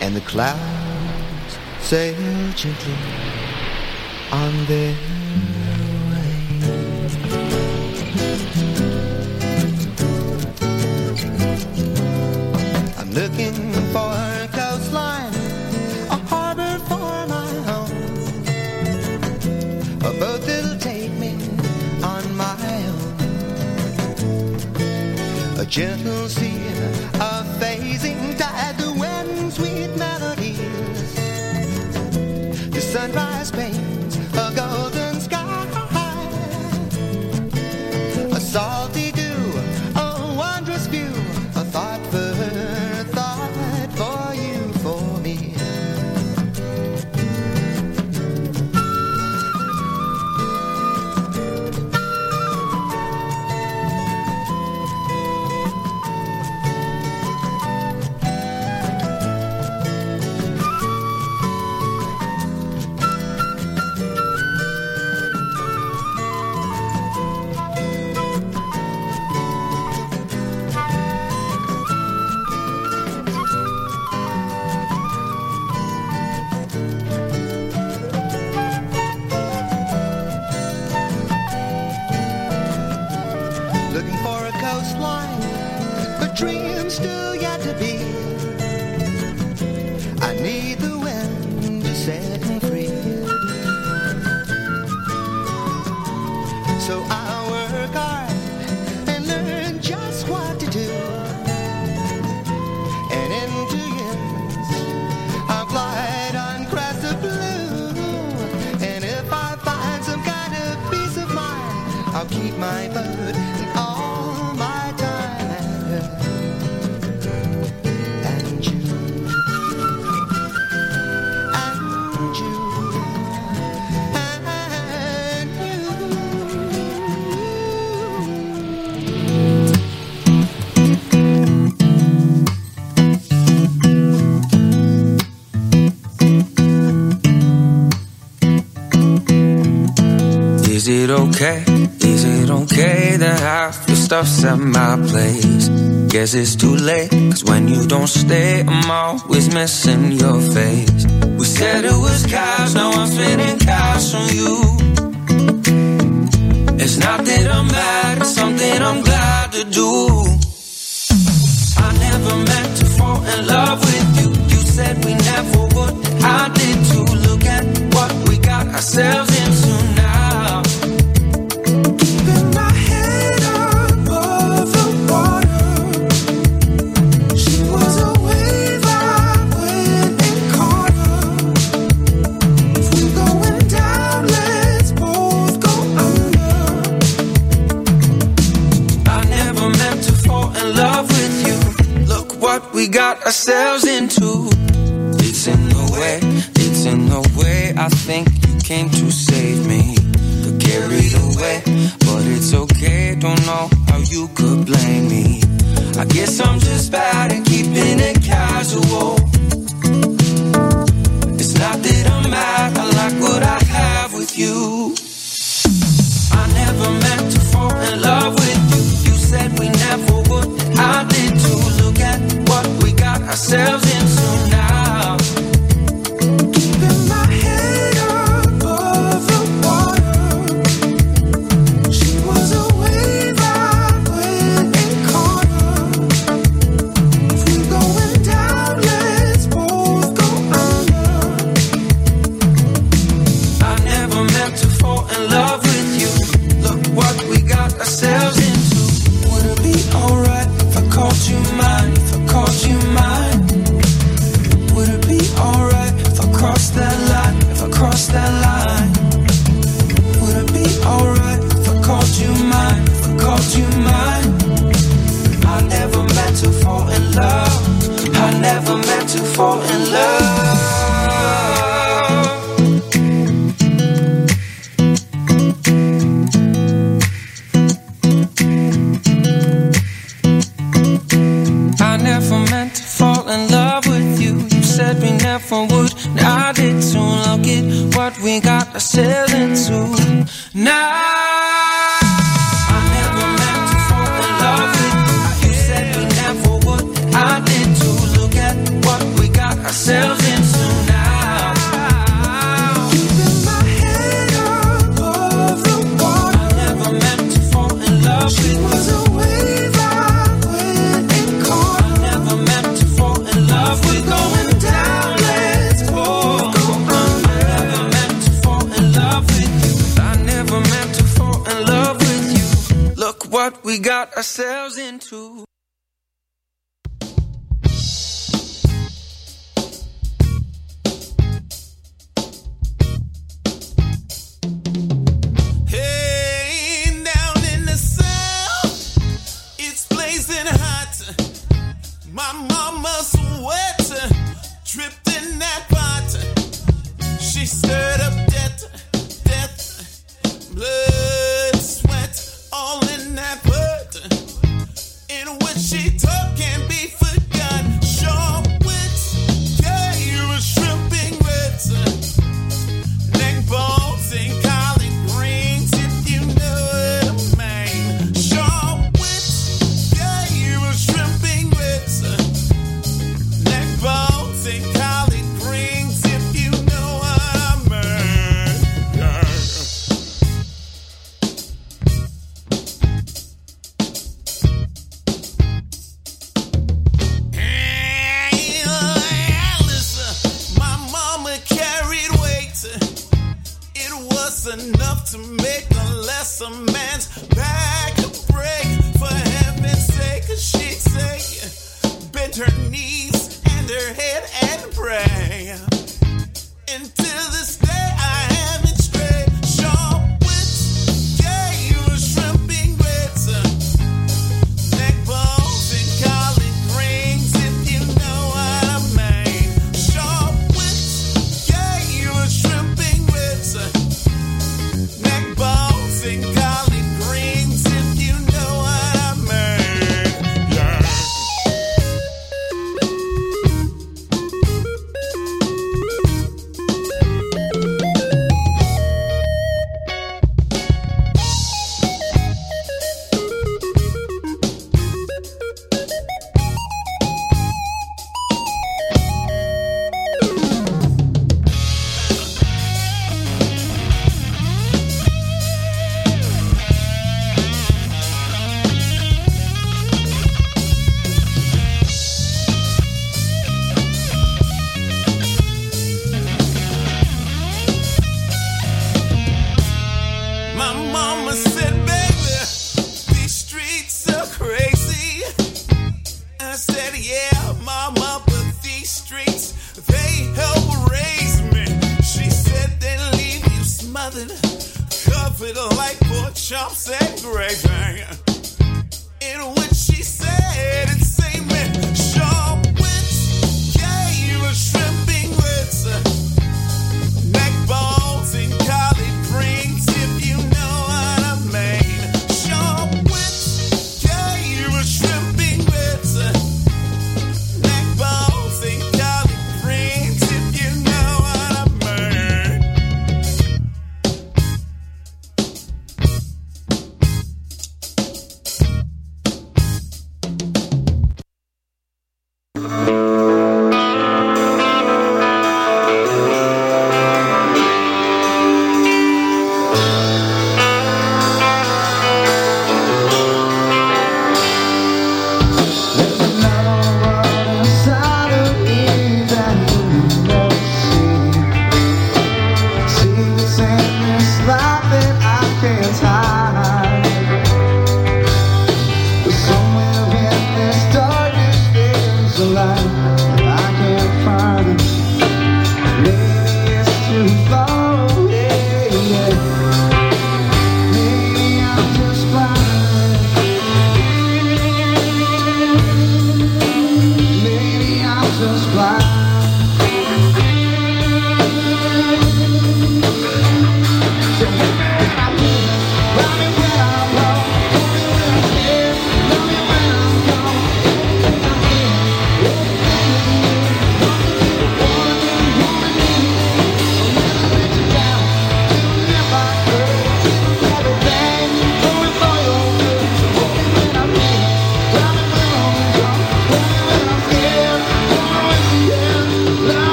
Speaker 32: And the clouds sail gently on their Looking for a coastline, a harbor for my home. A boat that'll take me on my own. A gentle sea it
Speaker 36: okay? Is it okay that half the stuff's at my place? Guess it's too late, cause when you don't stay, I'm always missing your face. We said it was cash, now I'm spending cash on you. It's not that I'm mad, it's something I'm glad to do. I never meant to fall in love with you. You said we never would, I did too. Look at what we got ourselves into. got ourselves into. It's in the way, it's in the way I think you came to save me. Could carry the away, but it's okay, don't know how you could blame me. I guess I'm just bad at keeping it got ourselves into.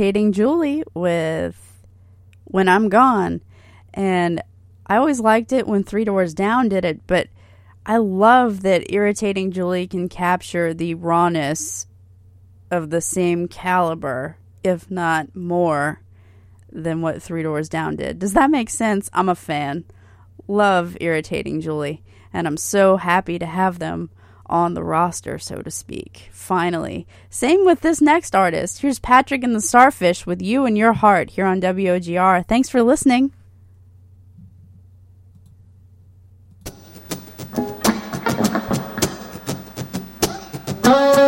Speaker 4: Irritating Julie with When I'm Gone. And I always liked it when Three Doors Down did it, but I love that Irritating Julie can capture the rawness of the same caliber, if not more, than what Three Doors Down did. Does that make sense? I'm a fan. Love Irritating Julie, and I'm so happy to have them on the roster, so to speak. Finally. Same with this next artist. Here's Patrick and the Starfish with You and Your Heart here on WOGR. Thanks for listening.
Speaker 11: Oh.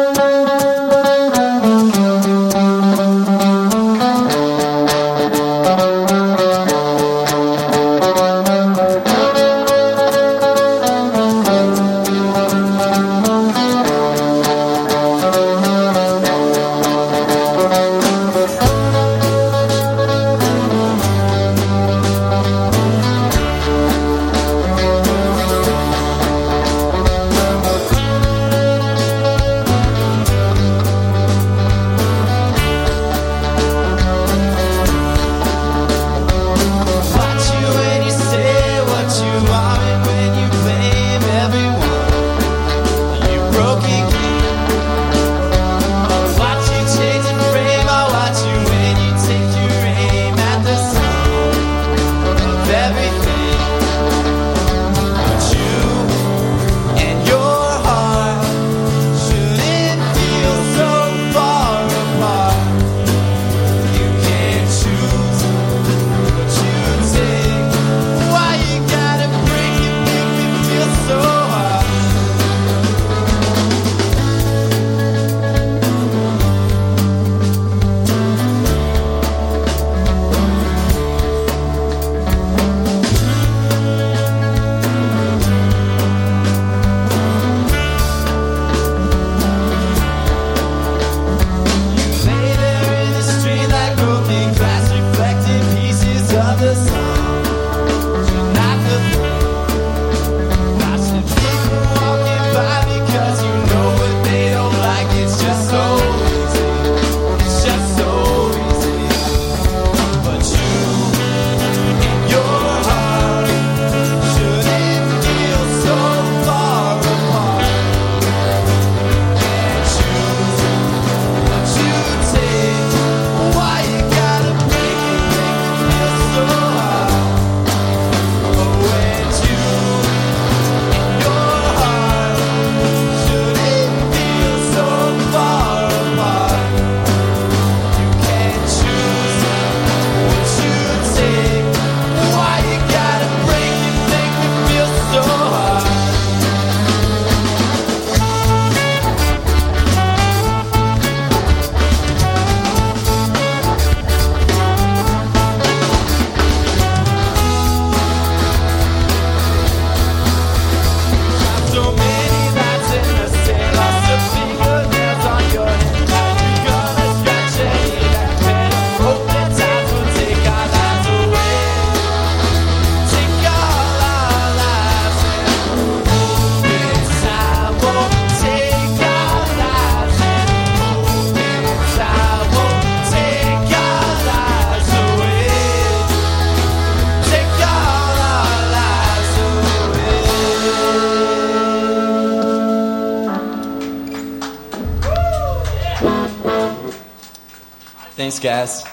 Speaker 37: Thanks, guys.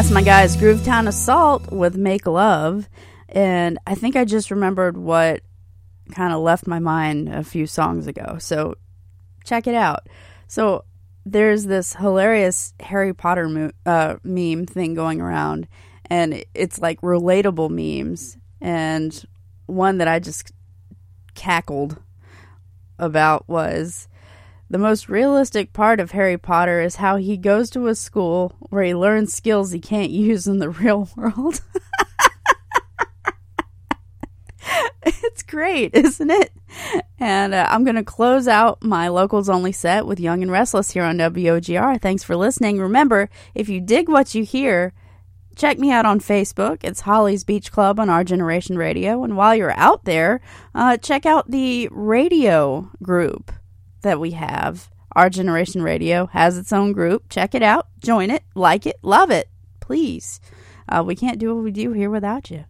Speaker 4: That's my guys, Groovetown Assault with Make Love. And I think I just remembered what kind of left my mind a few songs ago. So check it out. So there's this hilarious Harry Potter mo- uh, meme thing going around, and it's like relatable memes. And one that I just cackled about was the most realistic part of Harry Potter is how he goes to a school where he learns skills he can't use in the real world. it's great, isn't it? And uh, I'm going to close out my locals only set with Young and Restless here on WOGR. Thanks for listening. Remember, if you dig what you hear, check me out on Facebook. It's Holly's Beach Club on Our Generation Radio. And while you're out there, uh, check out the radio group that we have. Our Generation Radio has its own group. Check it out, join it, like it, love it, please. Uh, we can't do what we do here without you.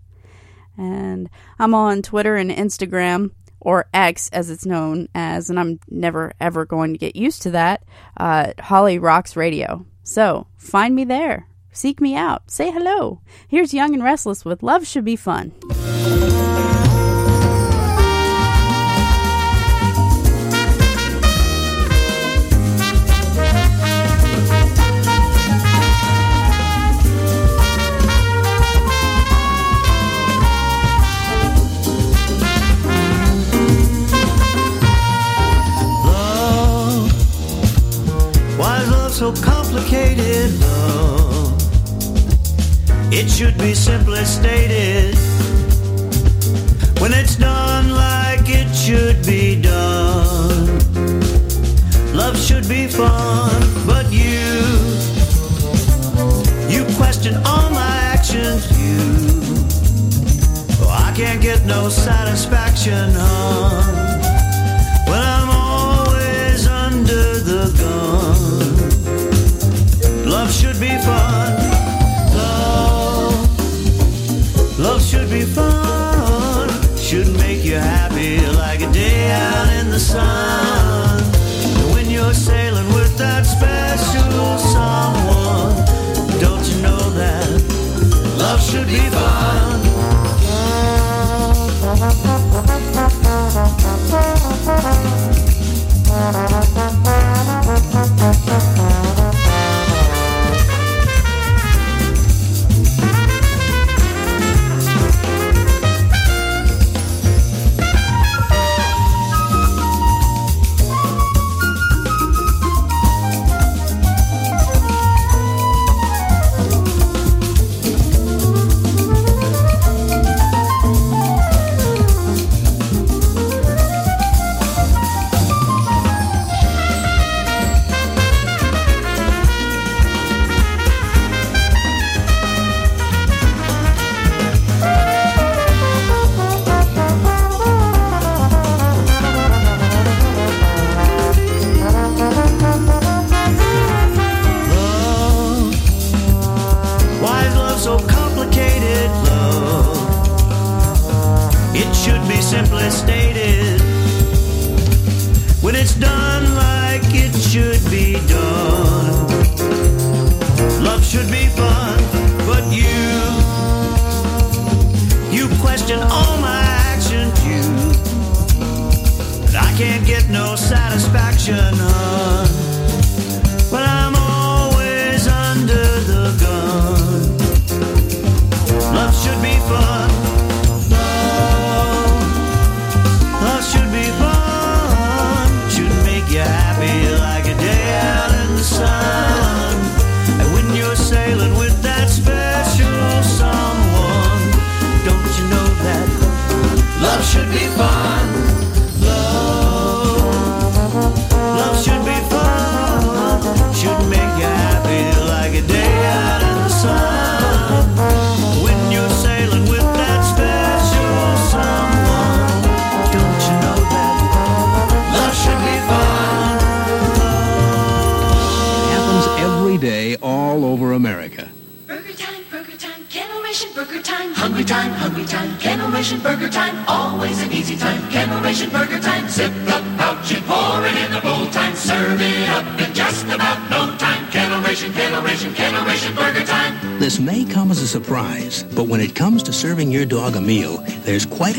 Speaker 4: And I'm on Twitter and Instagram, or X as it's known as, and I'm never ever going to get used to that. Uh, Holly Rocks Radio. So find me there. Seek me out. Say hello. Here's Young and Restless with Love Should Be Fun.
Speaker 38: So complicated? Love, it should be simply stated. When it's done like it should be done,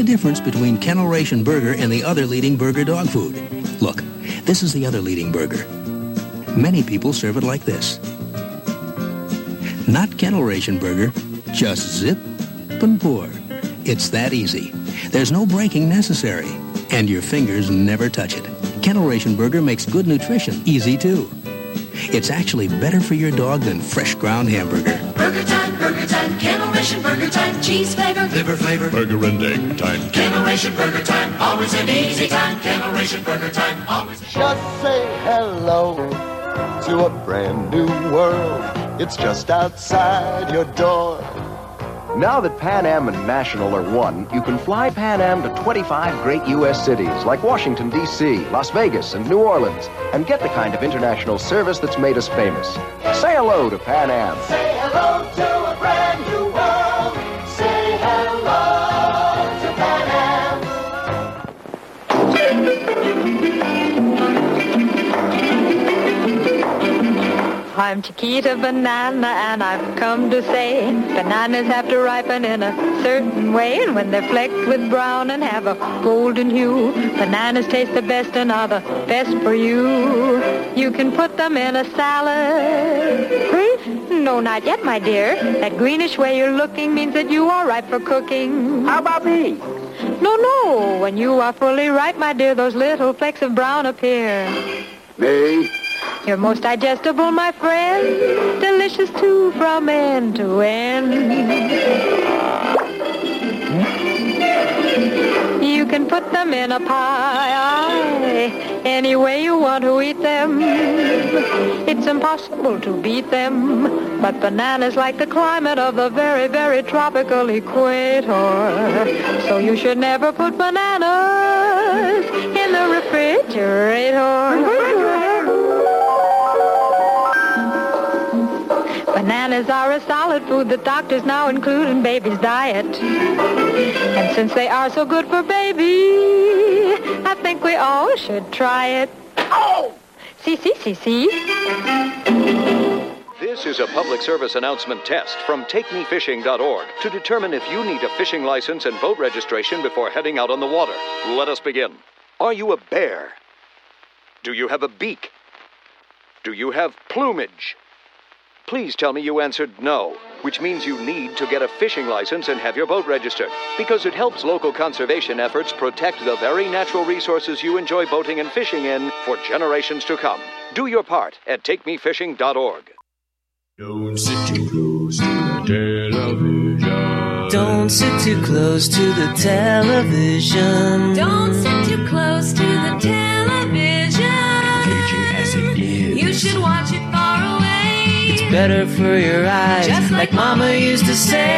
Speaker 38: a
Speaker 39: difference between Kennel Ration Burger and the other leading burger dog food. Look, this is the other leading burger. Many people serve it like this. Not Kennel Ration Burger, just zip and pour. It's that easy. There's no breaking necessary, and your fingers never touch it. Kennel Ration Burger makes good nutrition easy too. It's actually better for your dog than fresh ground hamburger.
Speaker 11: Burger time, burger time, Kennelration Burger Time. Cheese flavor, liver flavor,
Speaker 40: Burger and egg time.
Speaker 11: Kennelration Burger Time. Always an easy time. Kennelration Burger Time. Always.
Speaker 38: Just say hello to a brand new world. It's just outside your door.
Speaker 41: Now that Pan Am and National are one, you can fly Pan Am to 25 great U.S. cities like Washington, D.C., Las Vegas, and New Orleans, and get the kind of international service that's made us famous. Say hello to Pan Am.
Speaker 42: I'm Chiquita Banana, and I've come to say bananas have to ripen in a certain way. And when they're flecked with brown and have a golden hue, bananas taste the best and are the best for you. You can put them in a salad. No, not yet, my dear. That greenish way you're looking means that you are ripe for cooking. How about me? No, no. When you are fully ripe, my dear, those little flecks of brown appear.
Speaker 38: Me?
Speaker 42: You're most digestible, my friend. Delicious too from end to end. You can put them in a pie, any way you want to eat them. It's impossible to beat them. But bananas like the climate of the very, very tropical equator. So you should never put bananas in the refrigerator. Bananas are a solid food that doctors now include in babies' diet. And since they are so good for baby, I think we all should try it. Oh! See, see, see, see.
Speaker 43: This is a public service announcement test from TakeMeFishing.org to determine if you need a fishing license and boat registration before heading out on the water. Let us begin. Are you a bear? Do you have a beak? Do you have plumage? Please tell me you answered no, which means you need to get a fishing license and have your boat registered, because it helps local conservation efforts protect the very natural resources you enjoy boating and fishing in for generations to come. Do your part at takemefishing.org.
Speaker 11: Don't sit too close to the television.
Speaker 44: Don't sit too close to the television.
Speaker 11: Don't sit too close to the television. You should watch it far away.
Speaker 44: It's better for your eyes,
Speaker 11: Just
Speaker 44: like
Speaker 11: like
Speaker 44: Mama
Speaker 11: Mama
Speaker 44: used to say.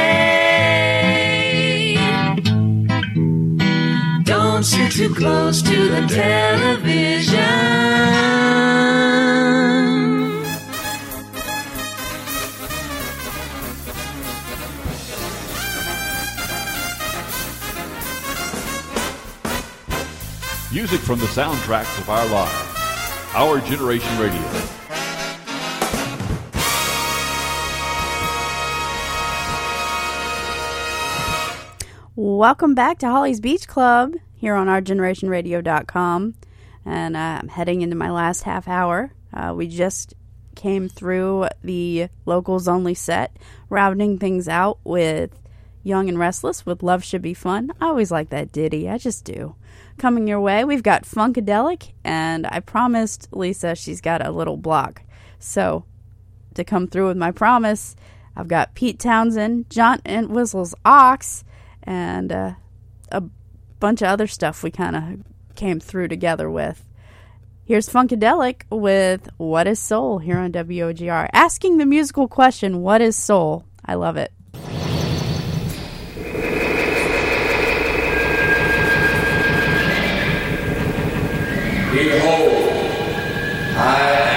Speaker 11: Don't sit too close to the television.
Speaker 45: Music from the soundtracks of our lives. Our Generation Radio.
Speaker 4: Welcome back to Holly's Beach Club here on ourgenerationradio.com. And uh, I'm heading into my last half hour. Uh, we just came through the locals only set, rounding things out with Young and Restless with Love Should Be Fun. I always like that ditty. I just do. Coming your way, we've got Funkadelic, and I promised Lisa she's got a little block. So, to come through with my promise, I've got Pete Townshend, John Entwistle's Ox, and uh, a bunch of other stuff we kind of came through together with. Here's Funkadelic with What is Soul here on WOGR. Asking the musical question, What is soul? I love it.
Speaker 33: Behold, I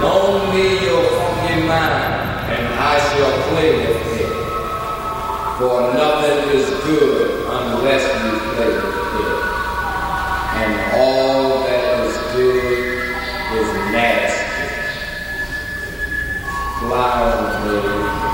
Speaker 33: Loan me your funky mind, and I shall play with it. For nothing is good unless you play with it. And all that is good is nasty. Fly away to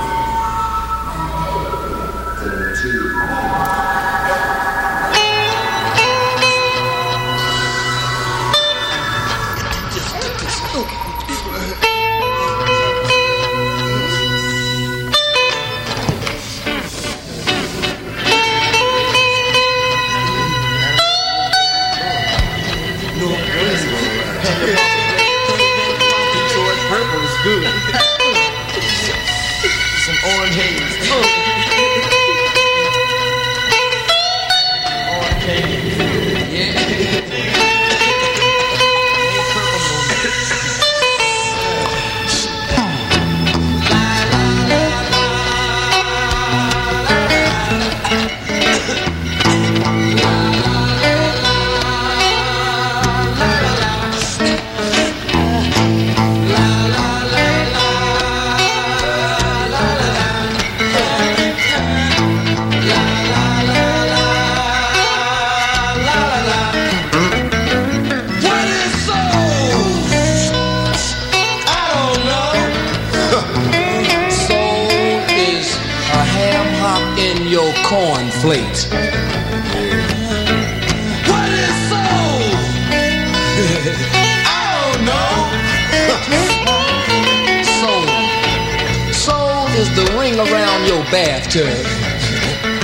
Speaker 46: bathtub.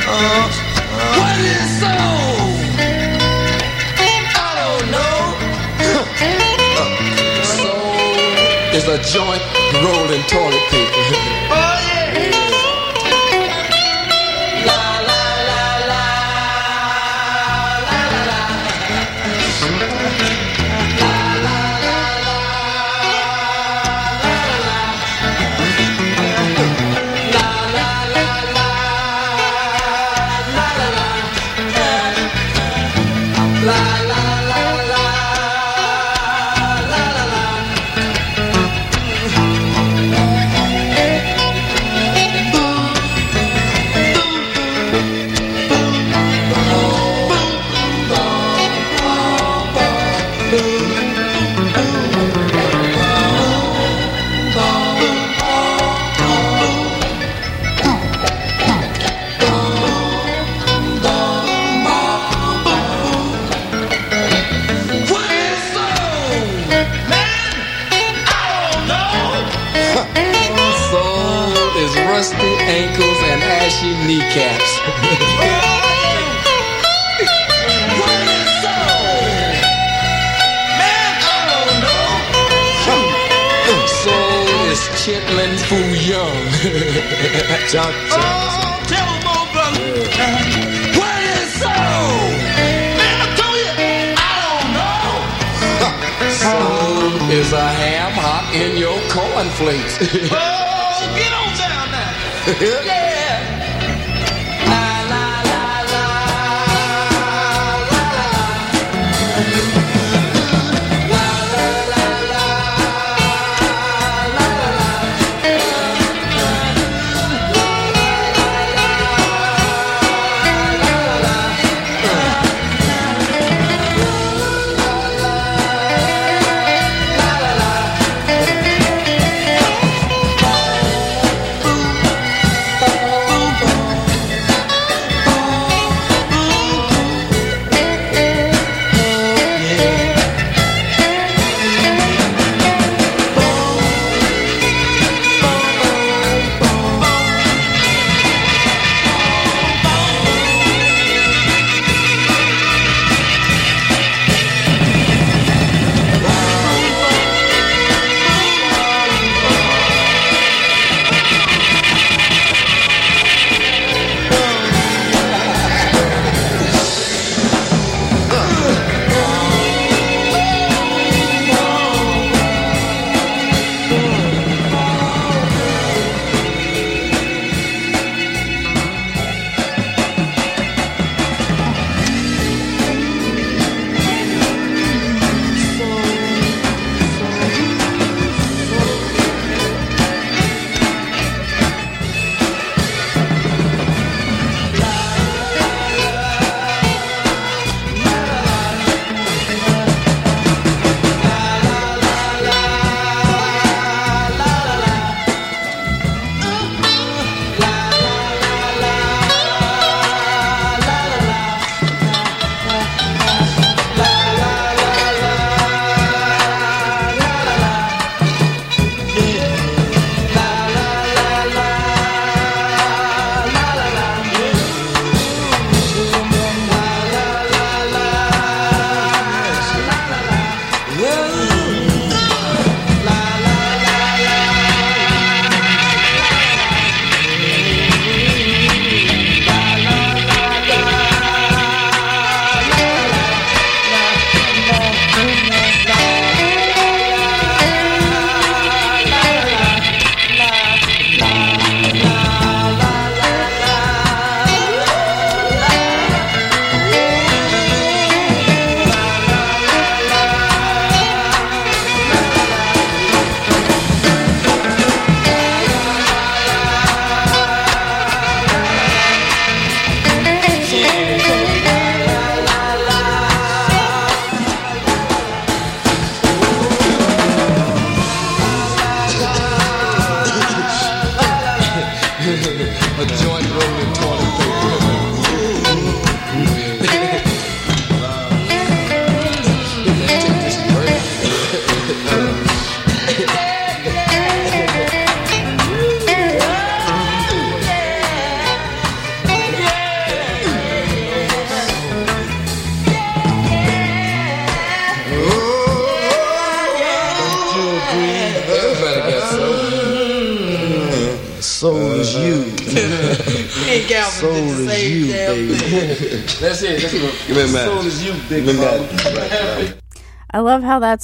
Speaker 46: Uh, uh,
Speaker 11: what is soul? I don't know. Uh, uh. Soul is a joint rolling toilet paper. Chuck,
Speaker 46: Oh, tell 'em, old brother. What is soul? Man, I told you, I don't know.
Speaker 11: Soul is a ham hock in your cornflakes.
Speaker 46: Oh, get on down now. yeah.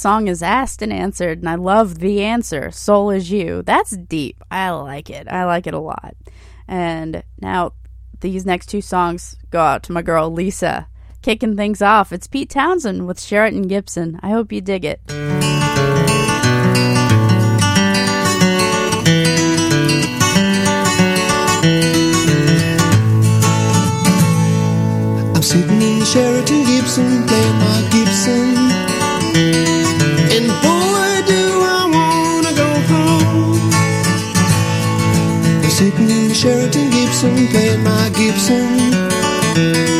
Speaker 4: song is asked and answered, and I love the answer, Soul is You. That's deep. I like it. I like it a lot. And now these next two songs go out to my girl Lisa. Kicking things off, it's Pete Townshend with Sheraton Gibson. I hope you dig it.
Speaker 47: I'm sitting in the Sheraton Gibson, playing my Gibson. Boy, do I wanna go home. Sitting in the Sheraton Gibson, playing my Gibson.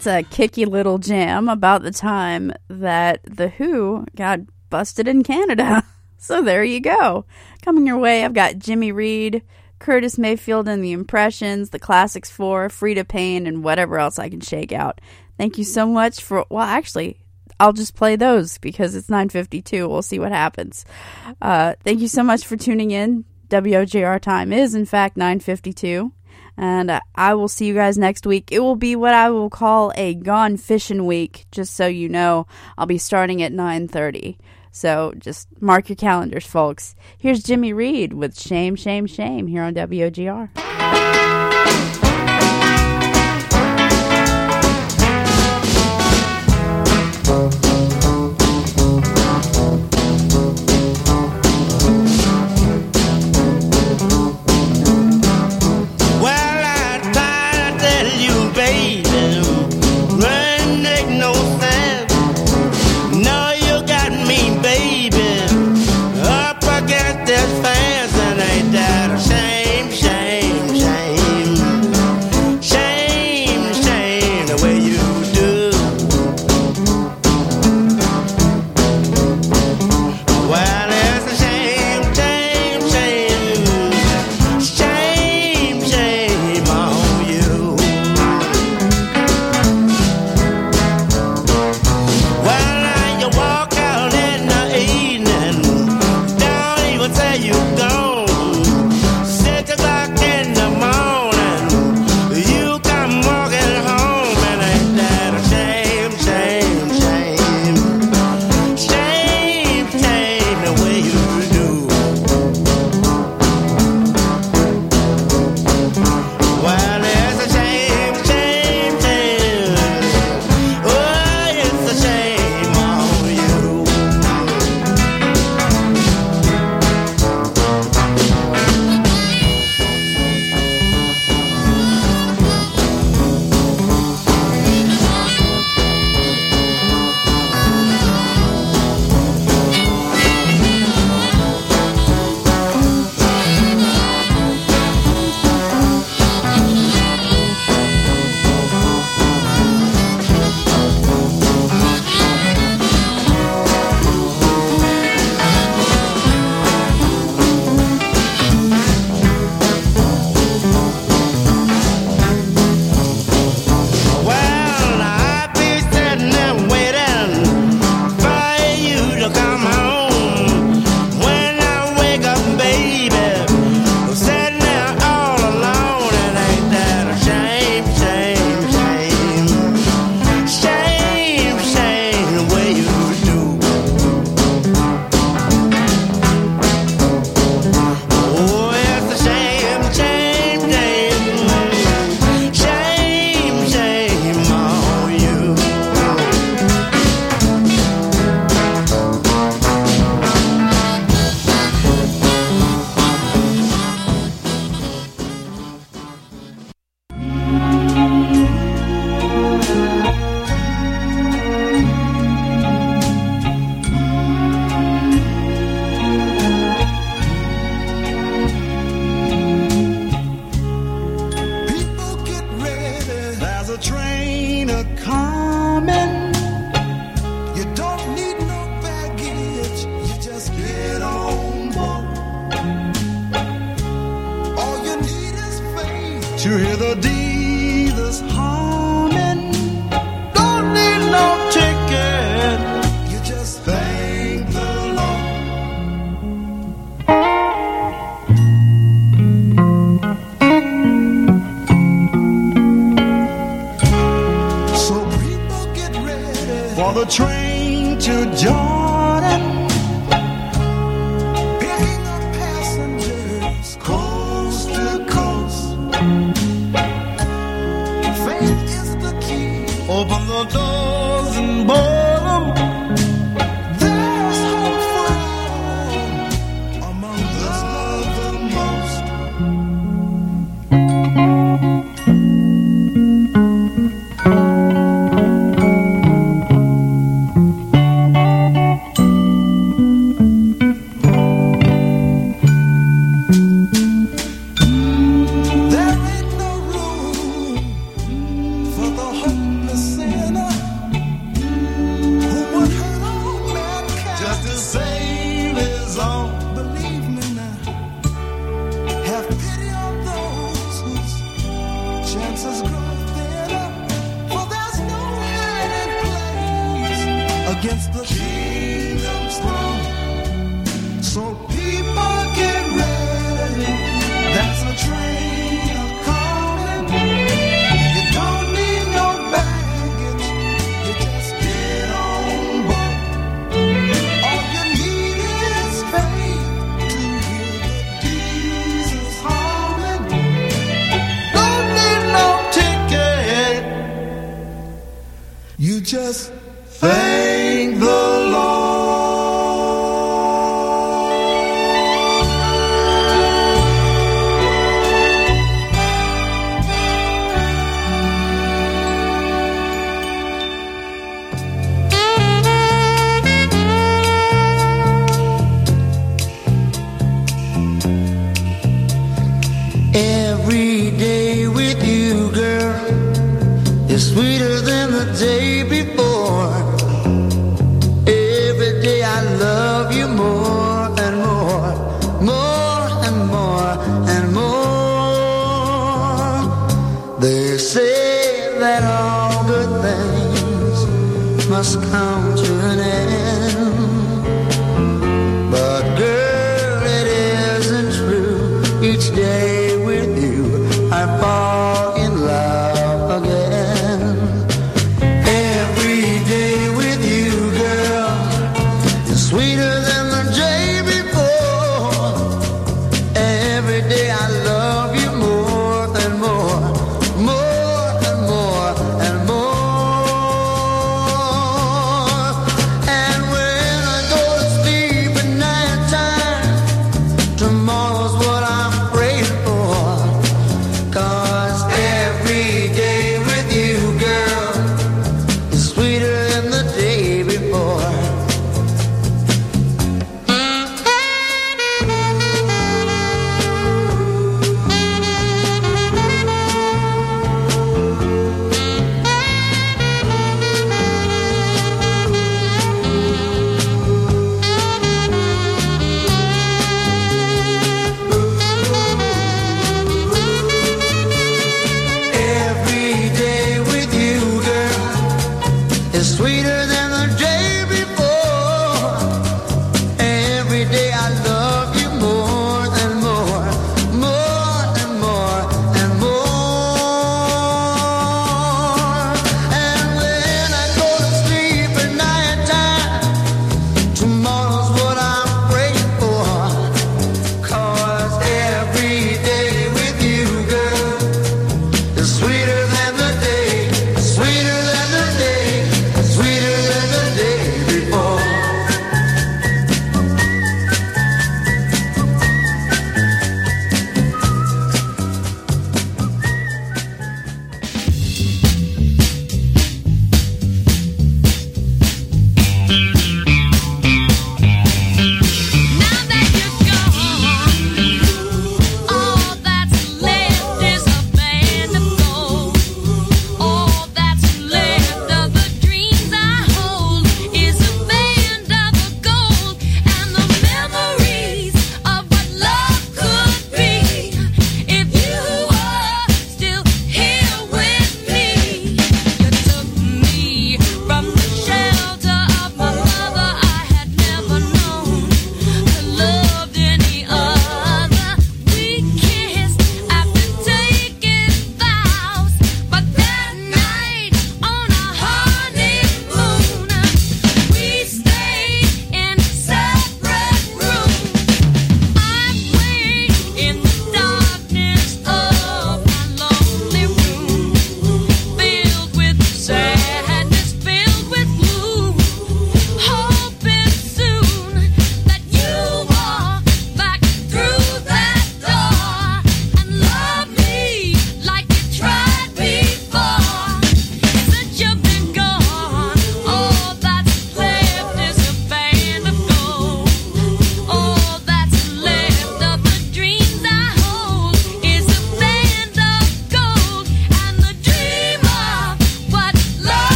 Speaker 4: That's a kicky little jam about the time that The Who got busted in Canada. So there you go. Coming your way, I've got Jimmy Reed, Curtis Mayfield and the Impressions, the Classics 4, Freda Payne, and whatever else I can shake out. Thank you so much for, well, actually, I'll just play those because it's 9.52. We'll see what happens. Uh, thank you so much for tuning in. WOGR time is, in fact, 9.52 and I will see you guys next week. It will be what I will call a gone fishing week, just so you know. I'll be starting at 9:30. So just mark your calendars, folks. Here's Jimmy Reed with Shame, Shame, Shame here on WOGR.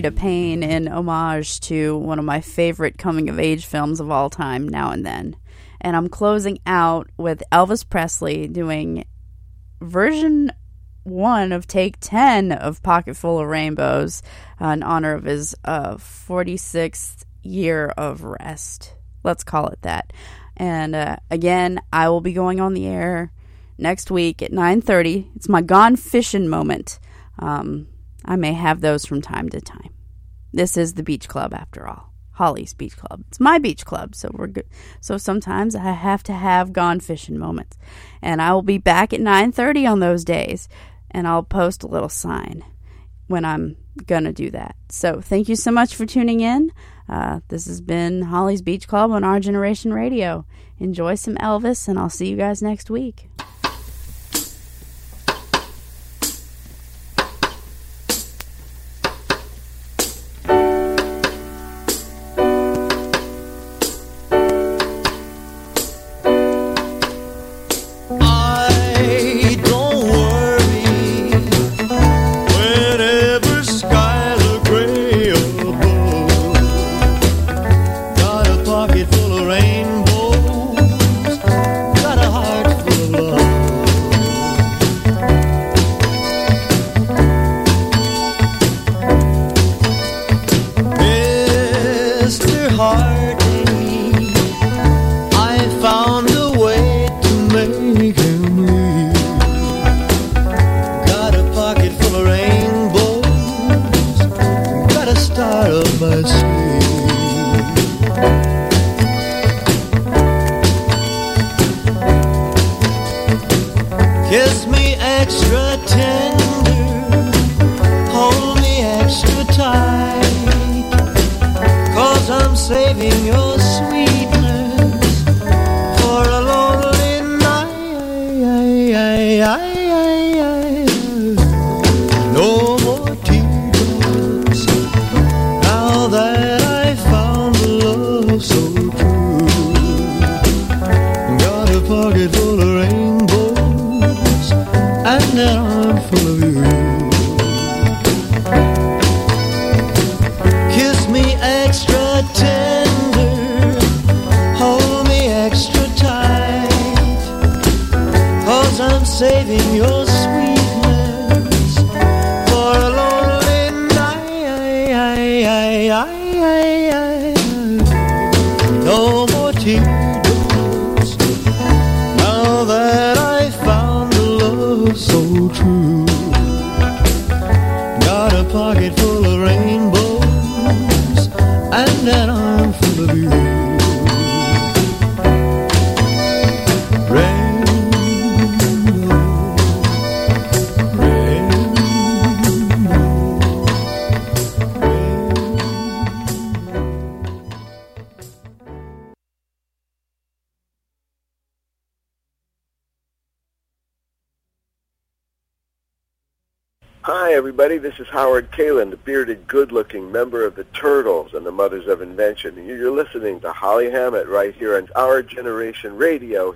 Speaker 38: To Pain in homage to one of my favorite coming of age films of all time, Now and Then. And I'm closing out with Elvis Presley doing version one of take 10 of Pocket Full of Rainbows uh, in honor of his uh, 46th year of rest. Let's call it that. And uh, again, I will be going on the air next week at 9.30. It's my gone fishing moment. Um, I may have those from time to time. This is the beach club after all. Holly's Beach Club. It's my beach club, so we're good. So sometimes I have to have gone fishing moments, and I will be back at 9:30 on those days, and I'll post a little sign when I'm gonna do that. So thank you so much for tuning in. Uh, this has been Holly's Beach Club on Our Generation Radio. Enjoy some Elvis, and I'll see you guys next week.
Speaker 30: Bearded, good-looking member of the Turtles and the Mothers of Invention. You're listening to Holly Hammett right here on Our Generation Radio.